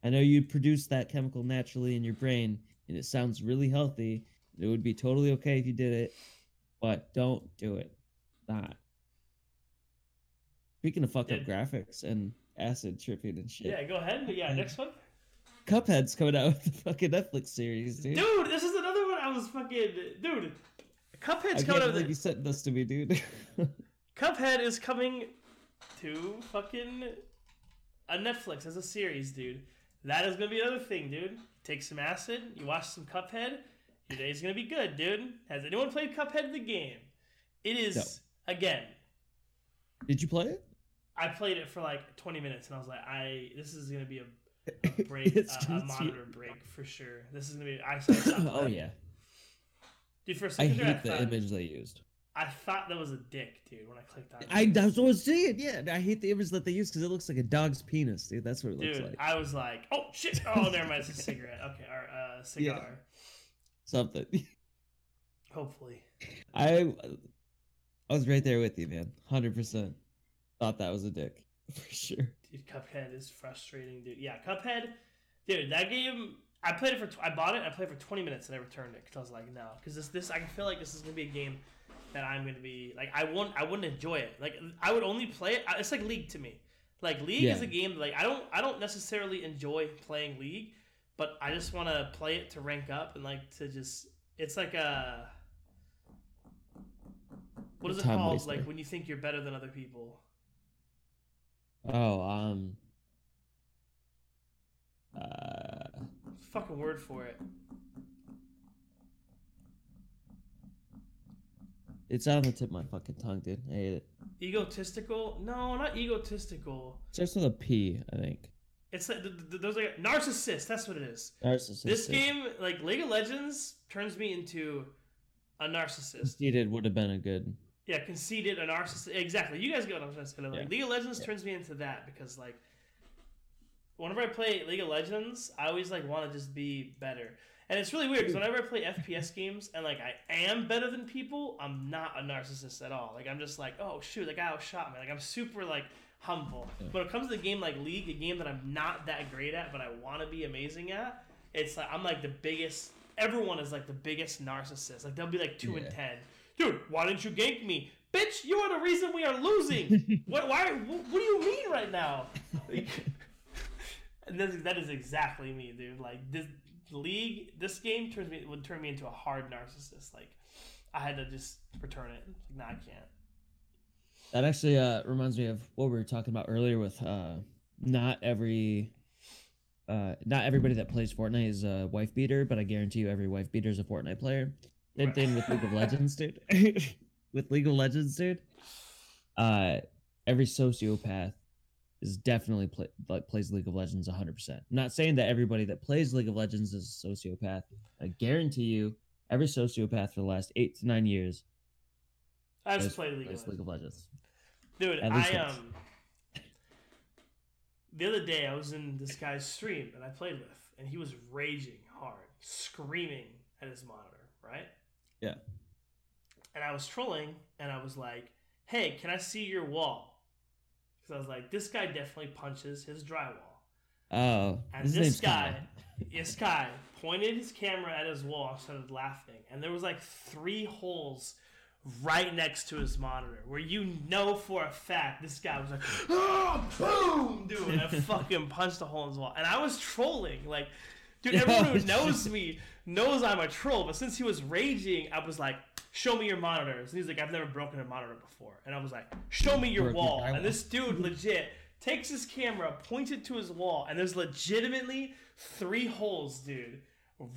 I know you produce that chemical naturally in your brain, and it sounds really healthy. It would be totally okay if you did it, but don't do it. Not. Speaking of fucked up graphics and acid tripping and shit. Yeah, go ahead. Yeah, next one. Cuphead's coming out with the fucking Netflix series, dude. Dude, this is another one I was fucking dude. I Cuphead's can't coming out. believe you sent this to me, dude. [LAUGHS] Cuphead is coming to fucking a Netflix as a series, dude. That is gonna be another thing, dude. Take some acid, you watch some Cuphead, your day's gonna be good, dude. Has anyone played Cuphead the game? It is again. Did you play it? I played it for like 20 minutes and I was like, I this is gonna be a, a [LAUGHS] break, a, a monitor break for sure. This is gonna be. I, I [LAUGHS] oh yeah. dude. For a I second there, hate the image they used. I thought that was a dick, dude. When I clicked on it, I that's what I was saying. Yeah, I hate the image that they use because it looks like a dog's penis, dude. That's what it looks Dude, like. I was like, oh shit! [LAUGHS] Oh, never mind. It's a cigarette. Okay, or uh, cigar. Yeah. Something. Hopefully. I I was right there with you, man. Hundred percent. Thought that was a dick [LAUGHS] for sure. Dude, Cuphead is frustrating, dude. Yeah, Cuphead, dude. That game, I played it for. I bought it. I played it for 20 minutes and I returned it because I was like, no, because this, this, I can feel like this is gonna be a game that I'm gonna be like, I won't, I wouldn't enjoy it. Like, I would only play it. It's like League to me. Like League is a game that, like I don't, I don't necessarily enjoy playing League, but I just want to play it to rank up and like to just. It's like a. What is it Time called? waster. Like when you think you're better than other people. Oh, um. Uh, Fucking word for it. It's out on the tip of my fucking tongue, dude. I hate it. Egotistical? No, not egotistical. Starts with a P, I think. It's like th- th- those like narcissist. That's what it is. Narcissist. This game, like League of Legends, turns me into a narcissist. Conceited would have been a good. Yeah, conceited, a narcissist. Exactly. You guys get what I'm trying to say. Like, Yeah. League of Legends turns me into that because like whenever I play League of Legends, I always like want to just be better. And it's really weird because hmm. whenever I play FPS games and like I am better than people, I'm not a narcissist at all. Like I'm just like, oh shoot, the guy outshot me. Like I'm super like humble. When it comes to the game like League, a game that I'm not that great at, but I want to be amazing at, it's like I'm like the biggest. Everyone is like the biggest narcissist. Like they'll be like two Yeah. and ten. Dude, why didn't you gank me? Bitch, you are the reason we are losing. [LAUGHS] what? Why? What, what do you mean right now? Like, [LAUGHS] and that is exactly me, dude. Like this league, this game turns me would turn me into a hard narcissist. Like I had to just return it. Like, nah, I can't. That actually uh, reminds me of what we were talking about earlier with uh, not every. Uh, not everybody that plays Fortnite is a wife beater, but I guarantee you every wife beater is a Fortnite player. Same thing with League of [LAUGHS] Legends, dude. [LAUGHS] with League of Legends, dude. Uh, every sociopath is definitely play, like plays League of Legends 100%. I'm not saying that everybody that plays League of Legends is a sociopath. I guarantee you, every sociopath for the last eight to nine years I just played League of League of Legends. Dude, I um [LAUGHS] the other day I was in this guy's stream that I played with, and he was raging hard, screaming at his monitor, right? Yeah. And I was trolling, and I was like, "Hey, can I see your wall?" Because I was like, "This guy definitely punches his drywall." Oh, And this guy, this guy pointed his camera at his wall and started laughing. And there was like three holes right next to his monitor where you know for a fact this guy was like, oh, boom, dude. And I [LAUGHS] fucking punched a hole in his wall. And I was trolling. Like, dude, [LAUGHS] everyone who knows me knows I'm a troll. But since he was raging, I was like, show me your monitors. And he's like, I've never broken a monitor before. And I was like, show me your wall. And this dude legit takes his camera, points it to his wall, and there's legitimately three holes, dude,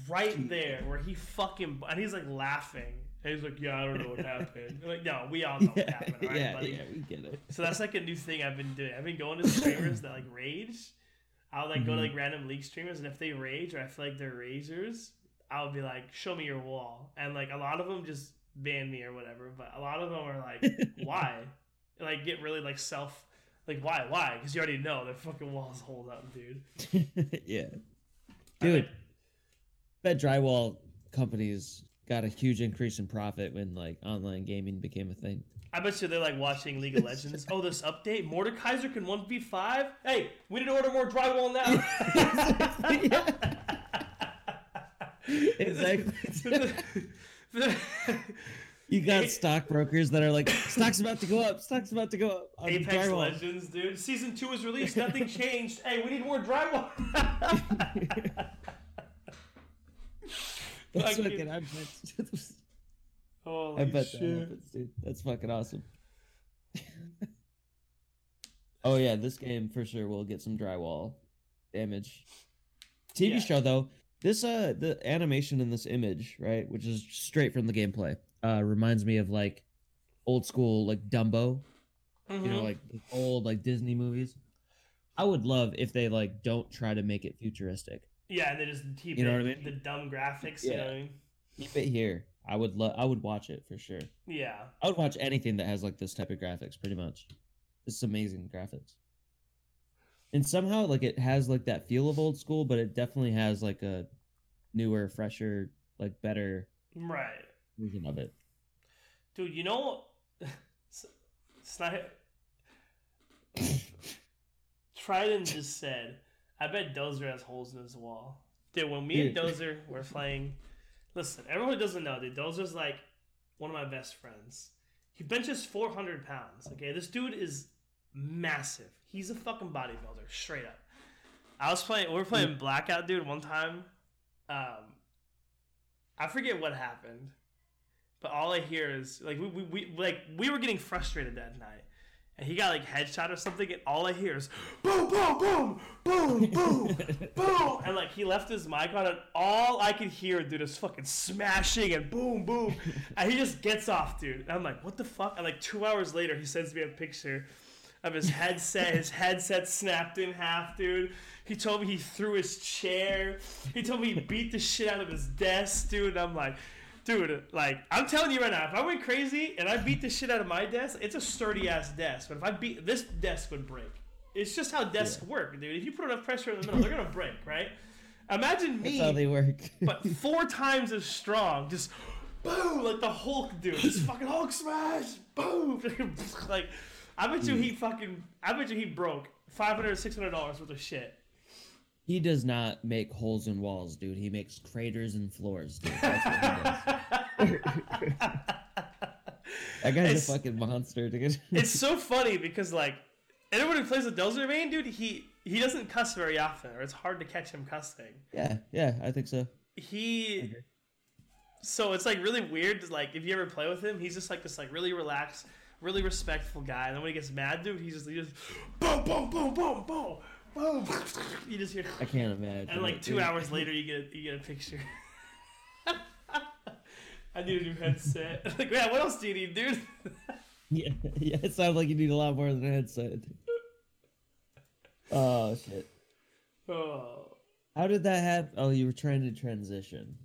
right there where he fucking and he's like laughing. And he's like, "Yeah, I don't know what happened." I'm [LAUGHS] like, no, we all know what happened, right, yeah, buddy? yeah, we get it. So that's like a new thing I've been doing. I've been going to streamers that like rage. I'll like go to Mhm. like random league streamers, and if they rage or I feel like they're ragers, I'll be like, "Show me your wall." And like a lot of them just ban me or whatever, but a lot of them are like, [LAUGHS] "Why?" Like get really like self. Like why? Why? Because you already know their fucking walls hold up, dude. [LAUGHS] yeah, dude. Bet drywall companies got a huge increase in profit when like online gaming became a thing. I bet you they're like watching League of Legends. [LAUGHS] oh, this update, Mordekaiser can one v five. Hey, we need to order more drywall now. exactly. [LAUGHS] You got stockbrokers that are like, stock's about to go up, stock's about to go up. on Apex drywall." Legends, dude. Season two is released. Nothing [LAUGHS] changed. Hey, we need more drywall. [LAUGHS] That's Fucking- fucking, I bet, Holy I bet that shit. happens, dude. That's fucking awesome. oh yeah, this game for sure will get some drywall damage. TV Yeah. show though, this uh the animation in this image, right, which is straight from the gameplay, uh reminds me of like old school like Dumbo. You know, Mhm. like old like Disney movies. I would love if they like don't try to make it futuristic. Yeah, and they just keep You know it, what I mean? the dumb graphics. You know Yeah. what I mean? Keep it here. I would love I would watch it for sure. Yeah. I would watch anything that has like this type of graphics, pretty much. It's amazing graphics. And somehow like it has like that feel of old school, but it definitely has like a newer, fresher, like better Right. version of it. Dude, you know, [LAUGHS] Snipe. [LAUGHS] Trident just said, I bet Dozer has holes in his wall. Dude, when me and Dozer were playing, listen, everyone who doesn't know, dude, Dozer's like one of my best friends. He benches 400 pounds, okay? This dude is massive. He's a fucking bodybuilder, straight up. I was playing, we were playing Blackout, dude, one time. Um, I forget what happened, but all I hear is like we, we, we like we were getting frustrated that night, and he got like headshot or something, and all I hear is boom, boom, boom, boom, boom, [LAUGHS] boom, and like he left his mic on, and all I could hear, dude, is fucking smashing and boom, boom, [LAUGHS] and he just gets off, dude. And I'm like, what the fuck? And like two hours later, he sends me a picture of his headset. His headset snapped in half, dude. He told me he threw his chair. He told me he beat the shit out of his desk, dude. And I'm like, dude, like, I'm telling you right now, if I went crazy and I beat the shit out of my desk, it's a sturdy ass desk. But if I beat this desk would break. It's just how desks work, dude. If you put enough pressure in the middle, they're gonna break, right? Imagine me, That's how they work. but [LAUGHS] four times as strong. Just boom, like the Hulk, dude. Just fucking Hulk smash, boom. [LAUGHS] like, I bet you hmm. he fucking, I bet you he broke 500 600 dollars worth of shit. He does not make holes in walls, dude. He makes craters in floors, dude. That's what he does. [LAUGHS] that guy's It's- a fucking monster, dude. it's so [LAUGHS] funny because like anyone who plays with Dozer Main, dude, he he doesn't cuss very often, or it's hard to catch him cussing. yeah, yeah, I think so. He so it's like really weird. Like if you ever play with him, he's just like this like really relaxed, really respectful guy. And then when he gets mad, dude, he just he just boom, boom, boom, boom, boom, boom. [LAUGHS] You just hear. I can't imagine. And like two hours [LAUGHS] later, you get you get a picture. I need a new headset. like, man, what else do you need, dude? [LAUGHS] Yeah, yeah, it sounds like you need a lot more than a headset. Oh shit! oh, How did that happen? Oh, you were trying to transition.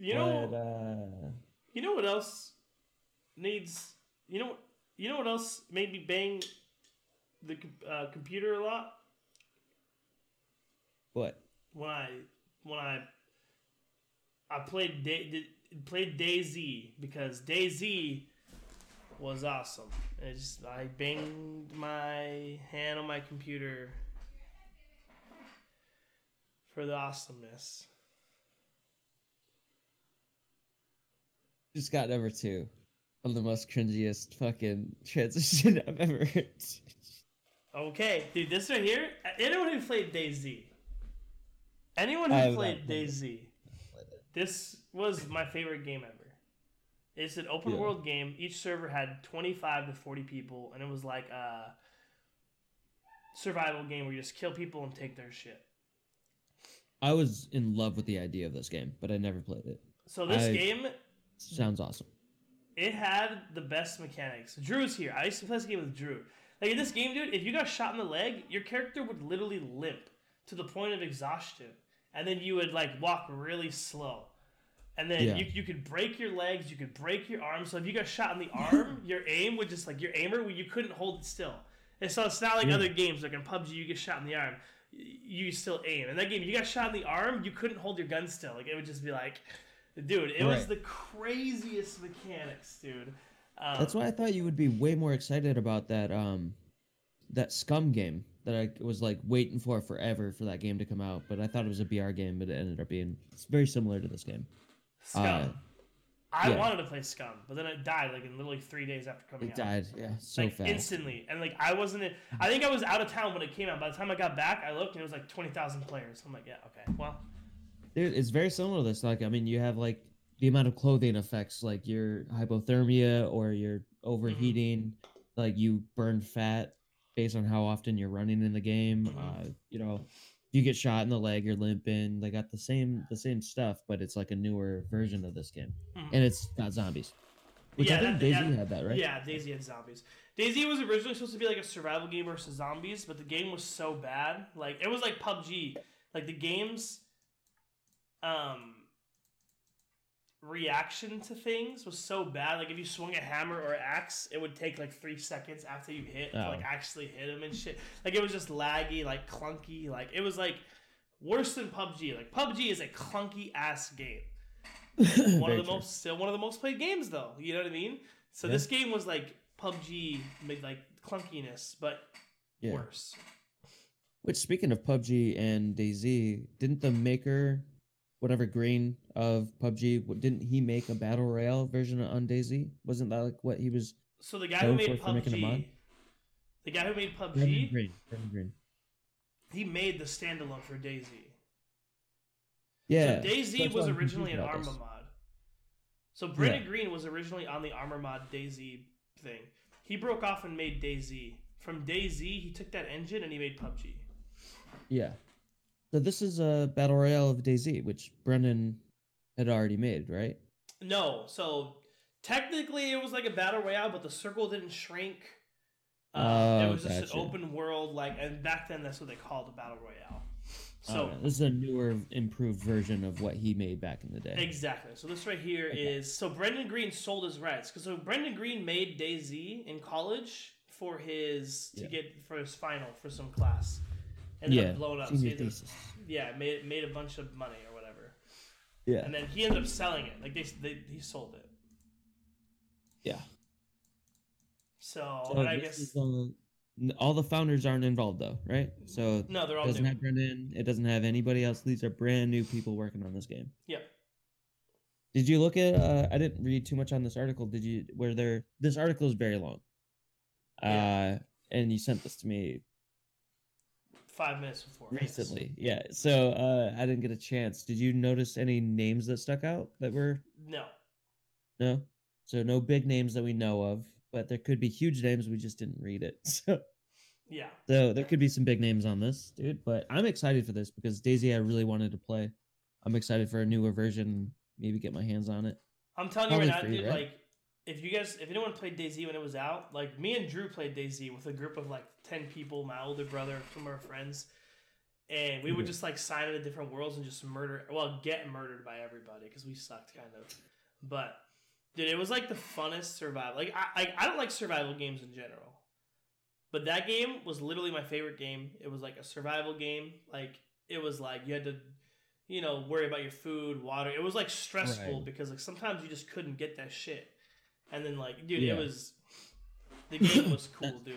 you know, But, uh, you know what else needs? You know, what- you know what else made me bang the uh, computer a lot What? when I when I I played Day, did- played DayZ because DayZ was awesome. It just I banged my hand on my computer for the awesomeness. Just got number two. One of the most cringiest fucking transition [LAUGHS] I've ever heard. Okay, dude, this right here. Anyone who played DayZ, anyone who played. DayZ, this was my favorite game ever. It's an open Yeah. world game. Each server had twenty five to forty people, and it was like a survival game where you just kill people and take their shit. I was in love with the idea of this game, but I never played it. So this I- game, Sounds awesome. It had the best mechanics. Drew's here. I used to play this game with Drew. Like in this game, dude, if you got shot in the leg, your character would literally limp to the point of exhaustion, and then you would like walk really slow. And then Yeah. you, you could break your legs, you could break your arms. So if you got shot in the [LAUGHS] arm, your aim would just like your aimer, you couldn't hold it still. And so it's not like Yeah. other games like in PUBG, you get shot in the arm, you still aim. In that game, if you got shot in the arm, you couldn't hold your gun still. Like it would just be like, dude, it was the craziest mechanics, dude. Um, That's why I thought you would be way more excited about that um that Scum game that I was like waiting for forever for that game to come out. But I thought it was a BR game, but it ended up being it's very similar to this game. Scum. Uh, I yeah. wanted to play Scum, but then it died like in literally three days after coming It out. died, yeah, so like fast. instantly, and like I wasn't. In, I think I was out of town when it came out. By the time I got back, I looked and it was like twenty thousand players. I'm like, yeah, okay, well, it's very similar to this. Like, I mean, you have like the amount of clothing effects, like your hypothermia or your overheating, like you burn fat based on how often you're running in the game. Uh, you know, you get shot in the leg, you're limping. They got the same the same stuff, but it's like a newer version of this game, Mhm. and it's got zombies. Which I think that- DayZ yeah, had that, right? Yeah, DayZ had zombies. DayZ was originally supposed to be like a survival game versus zombies, but the game was so bad. Like it was like PUBG. Like the game's um reaction to things was so bad. Like if you swung a hammer or axe, it would take like three seconds after you hit to Oh. like actually hit him and shit. Like it was just laggy, like clunky. Like it was like worse than PUBG. Like PUBG is a clunky ass game [LAUGHS] one of the true. most still one of the most played games though. You know what I mean? So Yeah. this game was like PUBG made like clunkiness, but Yeah. worse. Which, speaking of PUBG and DayZ, didn't the maker, whatever Greene of PUBG, didn't he make a battle royale version on DayZ? Wasn't that like what he was? So the guy who made for- for making a mod? PUBG, the guy who made PUBG, Greene. Brendan Greene. he made the standalone for DayZ. Yeah. So that's was originally an Arma this. mod. So Brendan Yeah. Greene was originally on the Arma mod DayZ thing. He broke off and made DayZ. From DayZ, he took that engine and he made PUBG. Yeah. So this is a battle royale of DayZ, which Brendan had already made, right? No, so technically it was like a battle royale, but the circle didn't shrink. Uh, it Oh, was just an open world, like, and back then that's what they called a battle royale. So Alright, this is a newer, improved version of what he made back in the day. exactly. So this right here is so Brendan Greene sold his rights because so Brendan Greene made DayZ in college for his to get for his final for some class. Ended Yeah, up blowing up. senior he ended up- yeah, made made a bunch of money or whatever. Yeah. And then he ended up selling it. Like they, they he sold it. Yeah. So, So and I guess is, uh, all the founders aren't involved though, right? So No, they're all it doesn't new. have Brendan. It doesn't have anybody else. These are brand new people working on this game. Yep. Did you look at? Uh, I didn't read too much on this article. Did you? Where there? This article is very long. Uh, and you sent this to me five minutes before. yes. recently. Yeah. So uh, I didn't get a chance. Did you notice any names that stuck out that were No. no? So no big names that we know of, but there could be huge names we just didn't read it. [LAUGHS] So Yeah. So there could be some big names on this, dude. But I'm excited for this because DayZ I really wanted to play. I'm excited for a newer version. Maybe get my hands on it. I'm telling you right now, dude. right? Like, if you guys, if anyone played DayZ when it was out, like me and Drew played DayZ with a group of like ten people, my older brother, some of our friends, and we would just like sign into different worlds and just murder, well, get murdered by everybody because we sucked kind of. But Dude, it was like the funnest survival. Like I, I, I don't like survival games in general, but that game was literally my favorite game. It was like a survival game. Like it was like you had to, you know, worry about your food, water. It was like stressful Right. because like sometimes you just couldn't get that shit. And then like, dude, Yeah. it was the game was [COUGHS] cool, dude.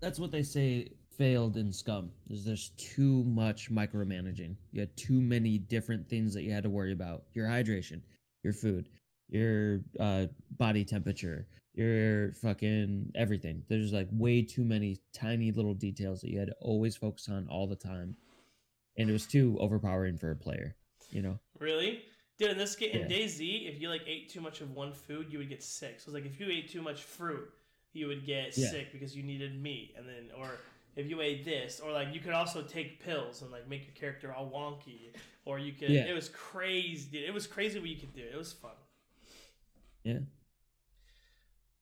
That's what they say failed in Scum. Is there's too much micromanaging. You had too many different things that you had to worry about. Your hydration, your food, your uh, body temperature, your fucking everything. There's like way too many tiny little details that you had to always focus on all the time, and it was too overpowering for a player. You know. Really? Dude, in this game, in Yeah. DayZ, if you like ate too much of one food, you would get sick. So it's like if you ate too much fruit, you would get Yeah. sick because you needed meat, and then or if you ate this, or like you could also take pills and like make your character all wonky, or you could. Yeah. It was crazy. Dude. It was crazy what you could do. It was fun. Yeah.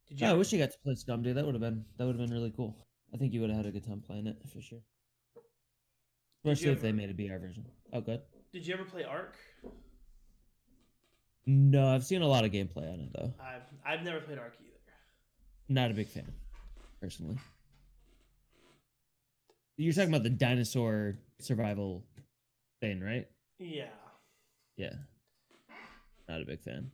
Did you? Yeah, I wish you got to play Scum, dude. That would have been that would have been really cool. I think you would have had a good time playing it for sure. Especially if ever- they made a BR version. Oh, good. Did you ever play Ark? No, I've seen a lot of gameplay on it though. I've I've never played Ark either. Not a big fan, personally. You're talking about the dinosaur survival thing, right? Yeah. Yeah. Not a big fan.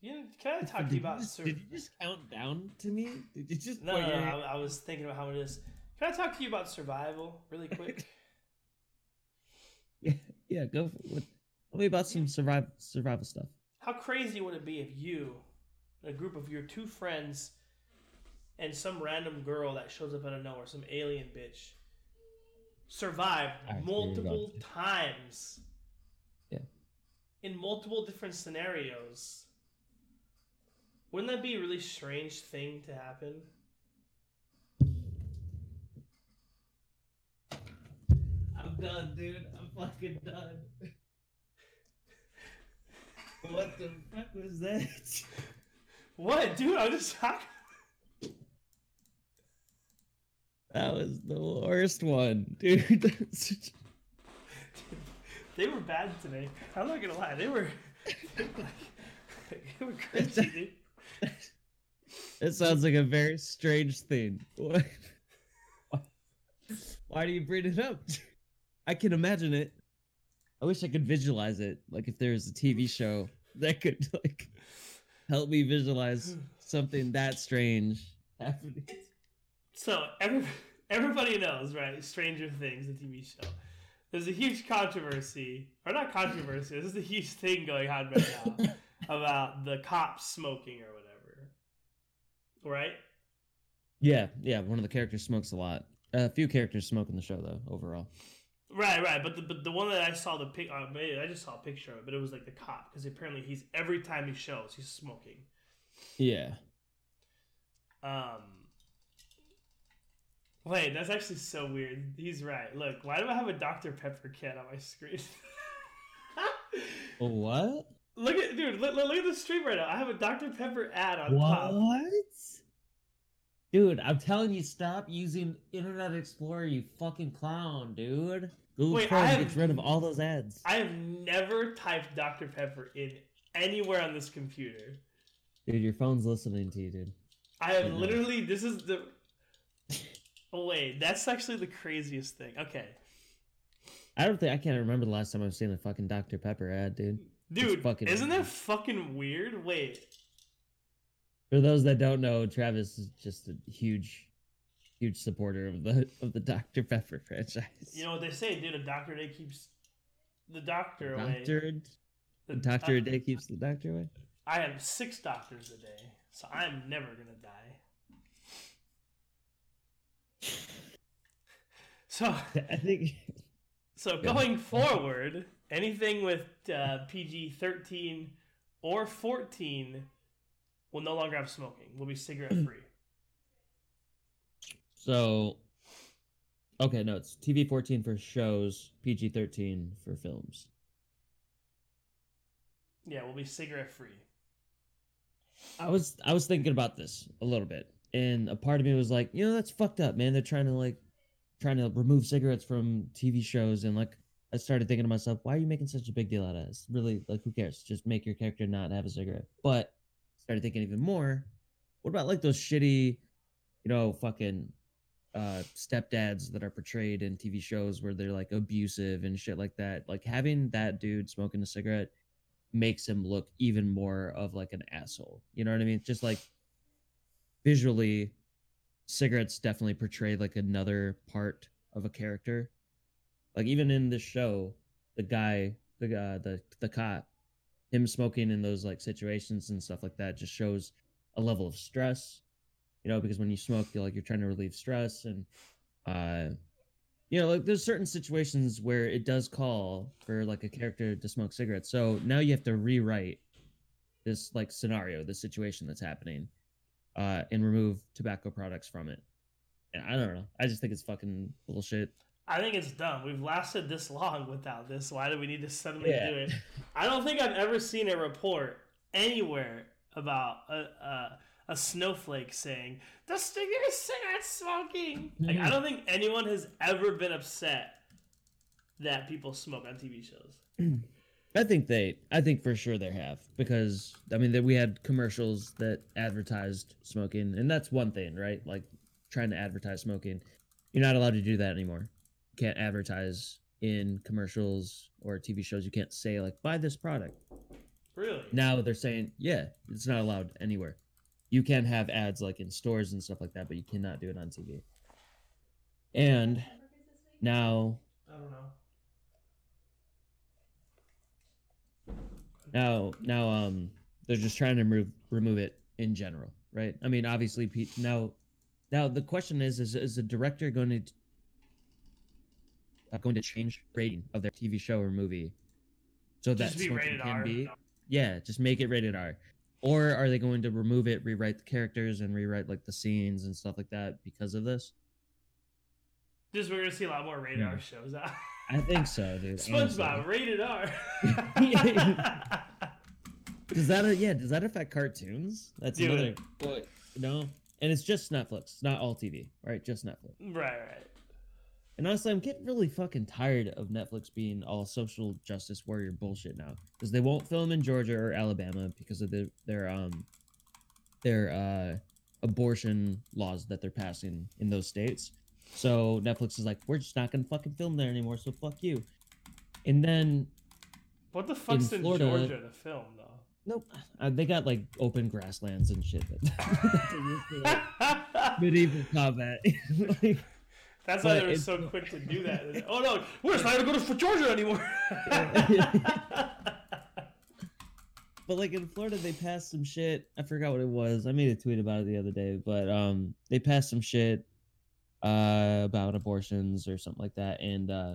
You can I talk to you about? Did you just count down to me? Did you just No, no, no, I, I was thinking about how it is. Can I talk to you about survival really [LAUGHS] quick? Yeah, yeah, go for it. Tell me about some survival survival stuff. How crazy would it be if you, a group of your two friends, and some random girl that shows up out of nowhere, some alien bitch, survived I see where you're going multiple times? Yeah. In multiple different scenarios. Wouldn't that be a really strange thing to happen? I'm done, dude. I'm fucking done. [LAUGHS] what the fuck was that? [LAUGHS] What, dude? I'm just [LAUGHS] talking. That was the worst one, dude. That's such- They were bad today. I'm not gonna lie. They were. they were crazy, dude. It sounds like a very strange thing. What? Why do you bring it up? I can imagine it. I wish I could visualize it. Like if there was a TV show [LAUGHS] that could like help me visualize something that strange happening. So every, everybody knows, right? Stranger Things, the TV show. There's a huge controversy, or not controversy. This is a huge thing going on right now [LAUGHS] about the cops smoking or whatever. Right? Yeah, yeah. One of the characters smokes a lot. A few characters smoke in the show though. Overall, Right, right. But the but the one that I saw the pic, uh, I just saw a picture of it, but it was like the cop because apparently he's every time he shows he's smoking. yeah. Um. Wait, that's actually so weird. He's right. Look, why do I have a Dr Pepper can on my screen? What? [LAUGHS] look at dude. Look, look, look at the stream right now. I have a Dr Pepper ad on top. What? Dude, I'm telling you, stop using Internet Explorer, you fucking clown, dude. Google Wait, Chrome have- gets rid of all those ads. I have never typed Dr Pepper in anywhere on this computer. Dude, your phone's listening to you, dude. I have literally. This is the. [LAUGHS] Oh wait, that's actually the craziest thing. Okay, I don't think I can't remember the last time I've seen a fucking Dr. Pepper ad, dude. Dude, isn't that fucking weird? Wait, For those that don't know, Travis is just a huge, huge supporter of the [LAUGHS] of the Dr. Pepper franchise. you know what they say, dude? A doctor day keeps the doctor away. Doctor, The- doctor a day keeps the doctor away. I have six doctors a day, so I'm never gonna die. So [LAUGHS] I think. So going forward, anything with uh, PG thirteen or fourteen will no longer have smoking. Will be cigarette [CLEARS THROAT] free. So, okay, no, it's TV 14 for shows, PG 13 for films. yeah, we'll be cigarette free. I was I was thinking about this a little bit, and a part of me was like, you know, that's fucked up, man. They're trying to like trying to remove cigarettes from TV shows, and like I started thinking to myself, why are you making such a big deal out of this? Really, like, who cares? Just make your character not have a cigarette. But started thinking even more. What about like those shitty, you know, fucking uh stepdads that are portrayed in TV shows where they're like abusive and shit like that? Like having that dude smoking a cigarette makes him look even more of like an asshole. You know what I mean? Just like visually, cigarettes definitely portray like another part of a character. Like even in this show, the guy, the guy, the the cop, him smoking in those like situations and stuff like that just shows a level of stress. You know, because when you smoke, you're like you're trying to relieve stress and uh you know, like there's certain situations where it does call for like a character to smoke cigarettes. So now you have to rewrite this like scenario, the situation that's happening, uh, and remove tobacco products from it. And I don't know. I just think it's fucking bullshit. I think it's dumb. We've lasted this long without this. Why do we need to suddenly Yeah. do it? [LAUGHS] I don't think I've ever seen a report anywhere about a, a, a snowflake saying the stinger is cigarette smoking. Like I don't think anyone has ever been upset that people smoke on TV shows. [CLEARS THROAT] I think they, I think for sure they have because I mean that we had commercials that advertised smoking, and that's one thing, right? Like trying to advertise smoking. You're not allowed to do that anymore. Can't advertise in commercials or TV shows. You can't say like buy this product. Really? Now they're saying, yeah, it's not allowed anywhere. You can have ads like in stores and stuff like that, but you cannot do it on TV. And now, I don't know. now, now, um, they're just trying to remove remove it in general, right? I mean, obviously, now, now the question is, is is the director going to uh, going to change rating of their TV show or movie. So that smoking can R. be. Yeah just make it rated r. Or are they going to remove it rewrite the characters and rewrite like the scenes and stuff like that because of this? Just we're gonna see a lot more rated R Yeah. shows. i think so [LAUGHS] dude SpongeBob rated R. [LAUGHS] does that yeah does that affect cartoons? That's Do another but no? And it's just netflix not all tv right? Just netflix. Right, right. And honestly, I'm getting really fucking tired of Netflix being all social justice warrior bullshit now because they won't film in Georgia or Alabama because of the, their um their uh abortion laws that they're passing in those states. So Netflix is like, we're just not gonna fucking film there anymore. So fuck you. And then What the fuck's in, Florida- Georgia to film though? nope, uh, they got like open grasslands and shit. That, [LAUGHS] [LAUGHS] medieval combat. [LAUGHS] Like, That's why they were so [LAUGHS] quick to do that. oh no, we're just not gonna go to Georgia anymore. [LAUGHS] But like in Florida, they passed some shit. I forgot what it was. I made a tweet about it the other day, but um, they passed some shit uh about abortions or something like that, and uh,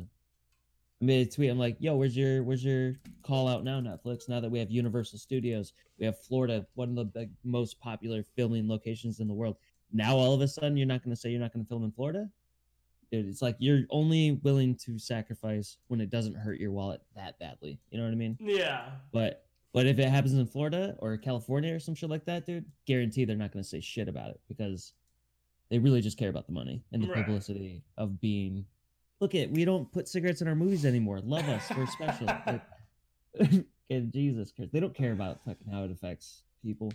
I made a tweet. I'm like, "Yo, where's your where's your call out now, Netflix? Now that we have Universal Studios, we have Florida, one of the big, most popular filming locations in the world. Now all of a sudden, you're not going to say you're not going to film in Florida." Dude, it's like you're only willing to sacrifice when it doesn't hurt your wallet that badly. You know what I mean? yeah. But but if it happens in Florida or California or some shit like that, dude, guarantee they're not going to say shit about it because they really just care about the money and the Right. publicity of being. Look at we don't put cigarettes in our movies anymore. Love us, we're special. [LAUGHS] Like, [LAUGHS] and Jesus Christ, they don't care about fucking how it affects people.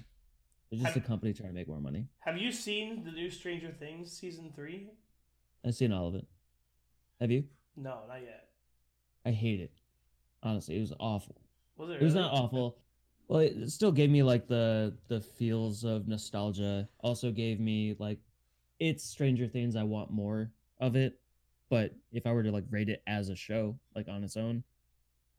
They're just a company trying to make more money. Have you seen the new Stranger Things season three? I've seen all of it. Have you? No, not yet. I hate it. Honestly, it was awful. Was it? Really? It was not awful. Well, it still gave me like the the feels of nostalgia. Also gave me like it's Stranger Things. I want more of it. But if I were to like rate it as a show, like on its own,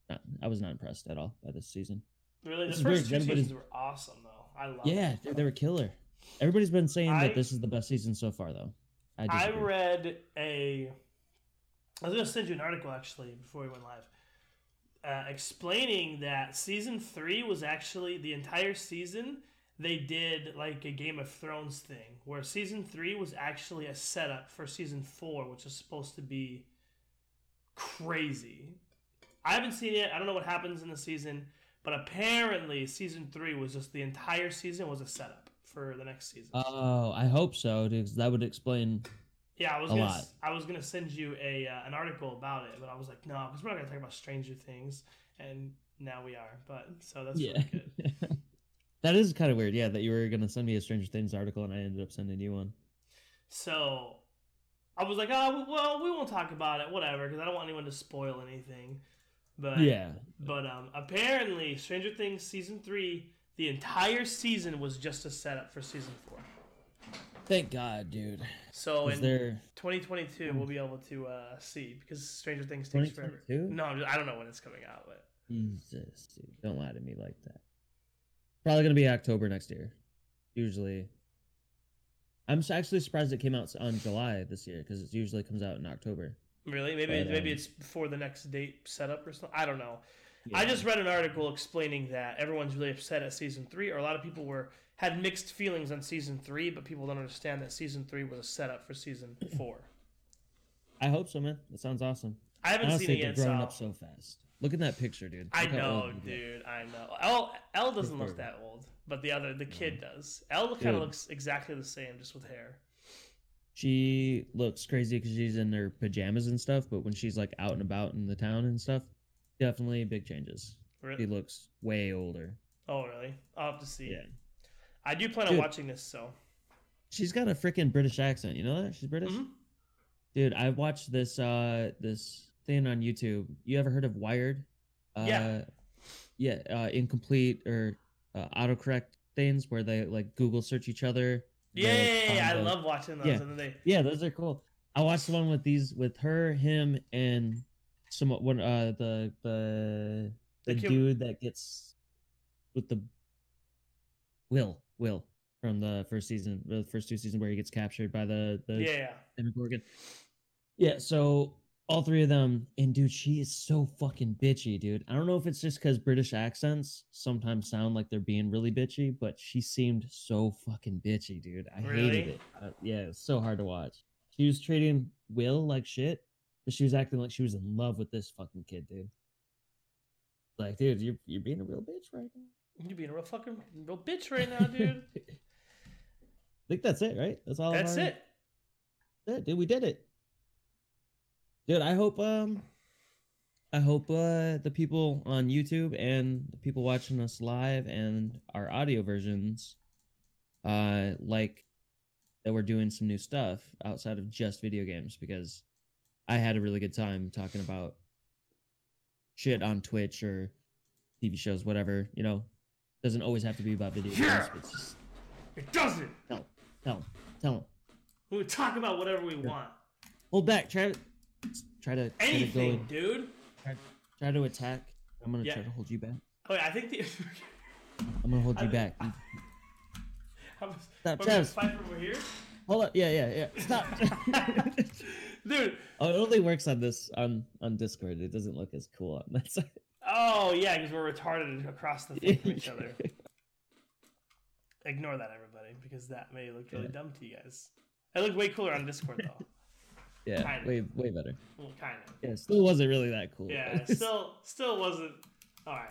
not, I was not impressed at all by this season. Really, This the first two seasons were awesome though. I love. Yeah, they, they were killer. Everybody's been saying I- that this is the best season so far, though. I, I read a. I was gonna send you an article actually before we went live, uh, explaining that season three was actually the entire season. They did like a Game of Thrones thing, where season three was actually a setup for season four, which is supposed to be crazy. I haven't seen it. I don't know what happens in the season, but apparently season three was just the entire season was a setup for the next season. Oh, I hope so, because that would explain Yeah, I was A gonna lot. I was gonna send you a uh, an article about it, but I was like, no, because we're not gonna talk about Stranger Things, and now we are. But so that's yeah. really good. [LAUGHS] that is kind of weird. Yeah, that you were gonna send me a Stranger Things article and I ended up sending you one. So I was like, oh well, we won't talk about it, whatever, because I don't want anyone to spoil anything. But Yeah. but um, apparently, Stranger Things season three, the entire season was just a setup for season four. Thank God, dude. So Is in there 2022, we'll be able to uh, see because Stranger Things takes forever. 2022? No, I'm just, I don't know when it's coming out, but Jesus, dude, don't lie to me like that. Probably gonna be October next year. Usually, I'm actually surprised it came out on July this year because it usually comes out in October. really, maybe But, maybe um, it's before the next date setup or something. I don't know. I just read an article explaining that everyone's really upset at season three, or a lot of people were had mixed feelings on season three, but people don't understand that season three was a setup for season [CLEARS THROAT] four. I hope so, man. That sounds awesome. I haven't Honestly, seen it they're yet, growing so- up so fast. Look at that picture, dude. I Look how know, dude. I know. Elle, Elle doesn't look that old, but the other, the kid does. Elle kind of looks exactly the same, just with hair. She looks crazy because she's in her pajamas and stuff, but when she's like out and about in the town and stuff, definitely big changes. Really? She looks way older. Oh, really? I'll have to see. Yeah. I do plan on watching this, so. She's got a freaking British accent. You know that she's British. Mm-hmm. Dude, I watched this uh this thing on YouTube. You ever heard of Wired? Uh, Yeah. Yeah. Uh, incomplete or uh, autocorrect things where they like Google search each other. Yeah, yeah, yeah, yeah, I love watching those. Yeah. And then they, Yeah, those are cool. I watched the one with these with her, him, and some one uh the the the The dude that gets with the Will Will from the first season, the first two seasons where he gets captured by the the Yeah, yeah. Demogorgon. Yeah, so all three of them, and dude, she is so fucking bitchy, dude. I don't know if it's just because British accents sometimes sound like they're being really bitchy, but she seemed so fucking bitchy, dude. I Really? hated it. Uh, yeah, it was so hard to watch. She was treating Will like shit, but she was acting like she was in love with this fucking kid, dude. Like, dude, you're you're being a real bitch right now. You're being a real fucking real bitch right now, dude. [LAUGHS] I think that's it, right? That's all. That's our- it. Yeah, dude, we did it. Dude, I hope um I hope uh the people on YouTube and the people watching us live and our audio versions uh like that we're doing some new stuff outside of just video games because I had a really good time talking about shit on Twitch or TV shows, whatever, you know. Doesn't always have to be about video Yeah. games. but just It doesn't. tell, tell, tell 'em. We talk about whatever we want. Hold back. Try to try to try to go Anything, dude. Try, try to attack. I'm gonna Yeah. try to hold you back. Oh, yeah, I think the. [LAUGHS] I'm gonna hold I you back. [LAUGHS] I was, Stop, Travis. fight from over here, Hold up. Yeah, yeah, yeah. Stop. [LAUGHS] dude. oh, it only works on this on on Discord. It doesn't look as cool on that [LAUGHS] side. Oh yeah, because we're retarded across the thing from each other. [LAUGHS] Ignore that, everybody, because that may look really Yeah. dumb to you guys. It looked way cooler on Discord though. [LAUGHS] Yeah, Kinda. way way better. well, kind of. Yeah, still wasn't really that cool. Yeah, still, still wasn't. All right,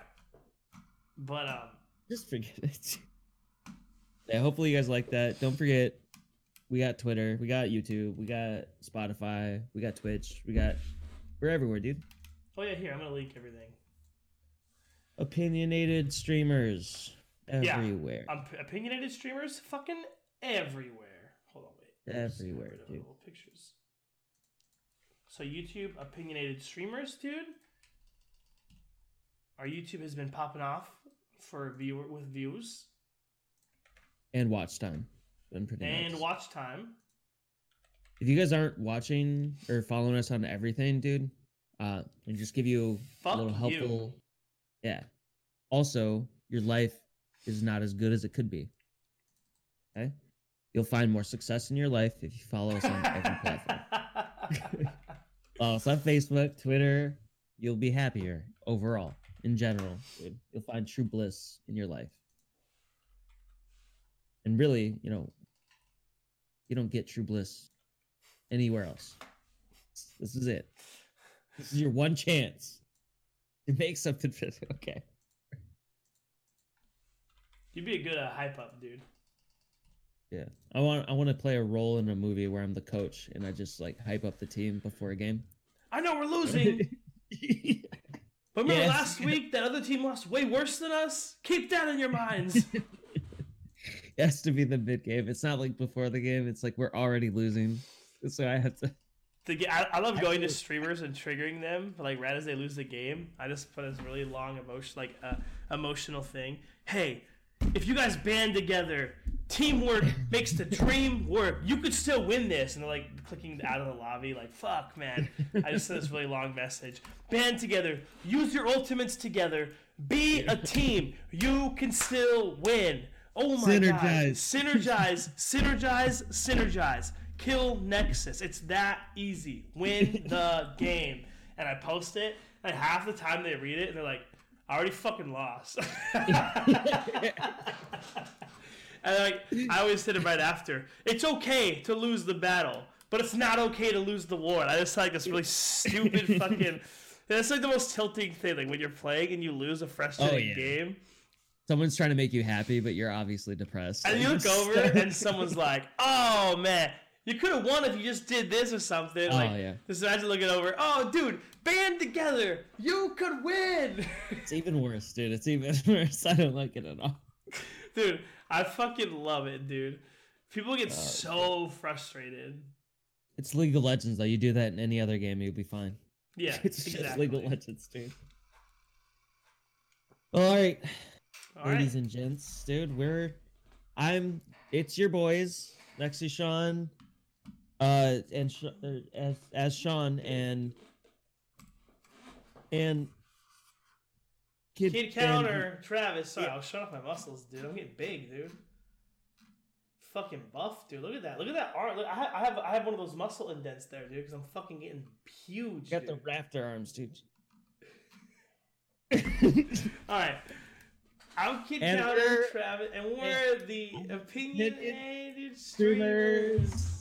but um, just forget it. Yeah, hopefully you guys like that. Don't forget, we got Twitter, we got YouTube, we got Spotify, we got Twitch, we got we're everywhere, dude. oh yeah, here I'm gonna leak everything. Opinionated streamers everywhere. Yeah, um, opinionated streamers, fucking everywhere. Hold on, wait. Everywhere, dude. little Pictures. So YouTube opinionated streamers, dude. Our YouTube has been popping off for viewer with views and watch time. Been pretty and nice. watch time. If you guys aren't watching or following us on everything, dude, uh, and just give you Fuck a little you. helpful. Yeah. Also, your life is not as good as it could be. Okay. You'll find more success in your life if you follow us on every platform. [LAUGHS] Follow us on Facebook, Twitter. You'll be happier overall, in general. Dude. You'll find true bliss in your life. And really, you know, you don't get true bliss anywhere else. This is it. This is your one chance to make something [LAUGHS] fit. Okay. You'd be a good uh, hype up, dude. Yeah, I want I want to play a role in a movie where I'm the coach and I just like hype up the team before a game. I know we're losing. But [LAUGHS] remember Yes. last week that other team lost way worse than us? Keep that in your minds. [LAUGHS] It [LAUGHS] has to be the mid game. It's not like before the game. It's like we're already losing, so I have to. the, I, I love going to streamers and triggering them like right as they lose the game. I just put this really long emotion like uh, emotional thing. Hey, if you guys band together, teamwork makes the dream work. You could still win this. And they're like clicking out of the lobby, like fuck, man. I just sent this really long message. Band together. Use your ultimates together. Be a team. You can still win. Oh my god. Synergize. Synergize. Synergize. Synergize. Kill Nexus. It's that easy. Win [LAUGHS] the game. And I post it, and half the time they read it, and they're like, I already fucking lost. [LAUGHS] and like, I always hit it right after. It's okay to lose the battle, but it's not okay to lose the war. And I just like this really stupid [LAUGHS] fucking. That's like the most tilting thing. Like when you're playing and you lose a frustrating oh, yeah. game, Someone's trying to make you happy, but you're obviously depressed. and you look [LAUGHS] over and someone's like, "Oh man, you could have won if you just did this or something." Oh, like, yeah. Just imagine looking over. Oh, dude, band together, you could win. It's even worse, dude. It's even [LAUGHS] worse. I don't like it at all. dude, I fucking love it, dude. People Oh, get so frustrated. It's League of Legends though. You do that in any other game, you'll be fine. Yeah, [LAUGHS] it's just. League of Legends, dude. All right, All ladies right. and gents, dude. We're I'm. It's your boys, Lexi, Sean, uh, and Sh- uh, as as Sean and and Kid, and- counter, Travis. Sorry, I was showing off my muscles, dude. I'm getting big, dude. Fucking buff, dude. Look at that. Look at that arm. Look, I, I have I have one of those muscle indents there, dude. Because I'm fucking getting huge. got the rafter arms, dude. [LAUGHS] All right. I'm Kid And Counter, Travis, and we're the opinionated streamers.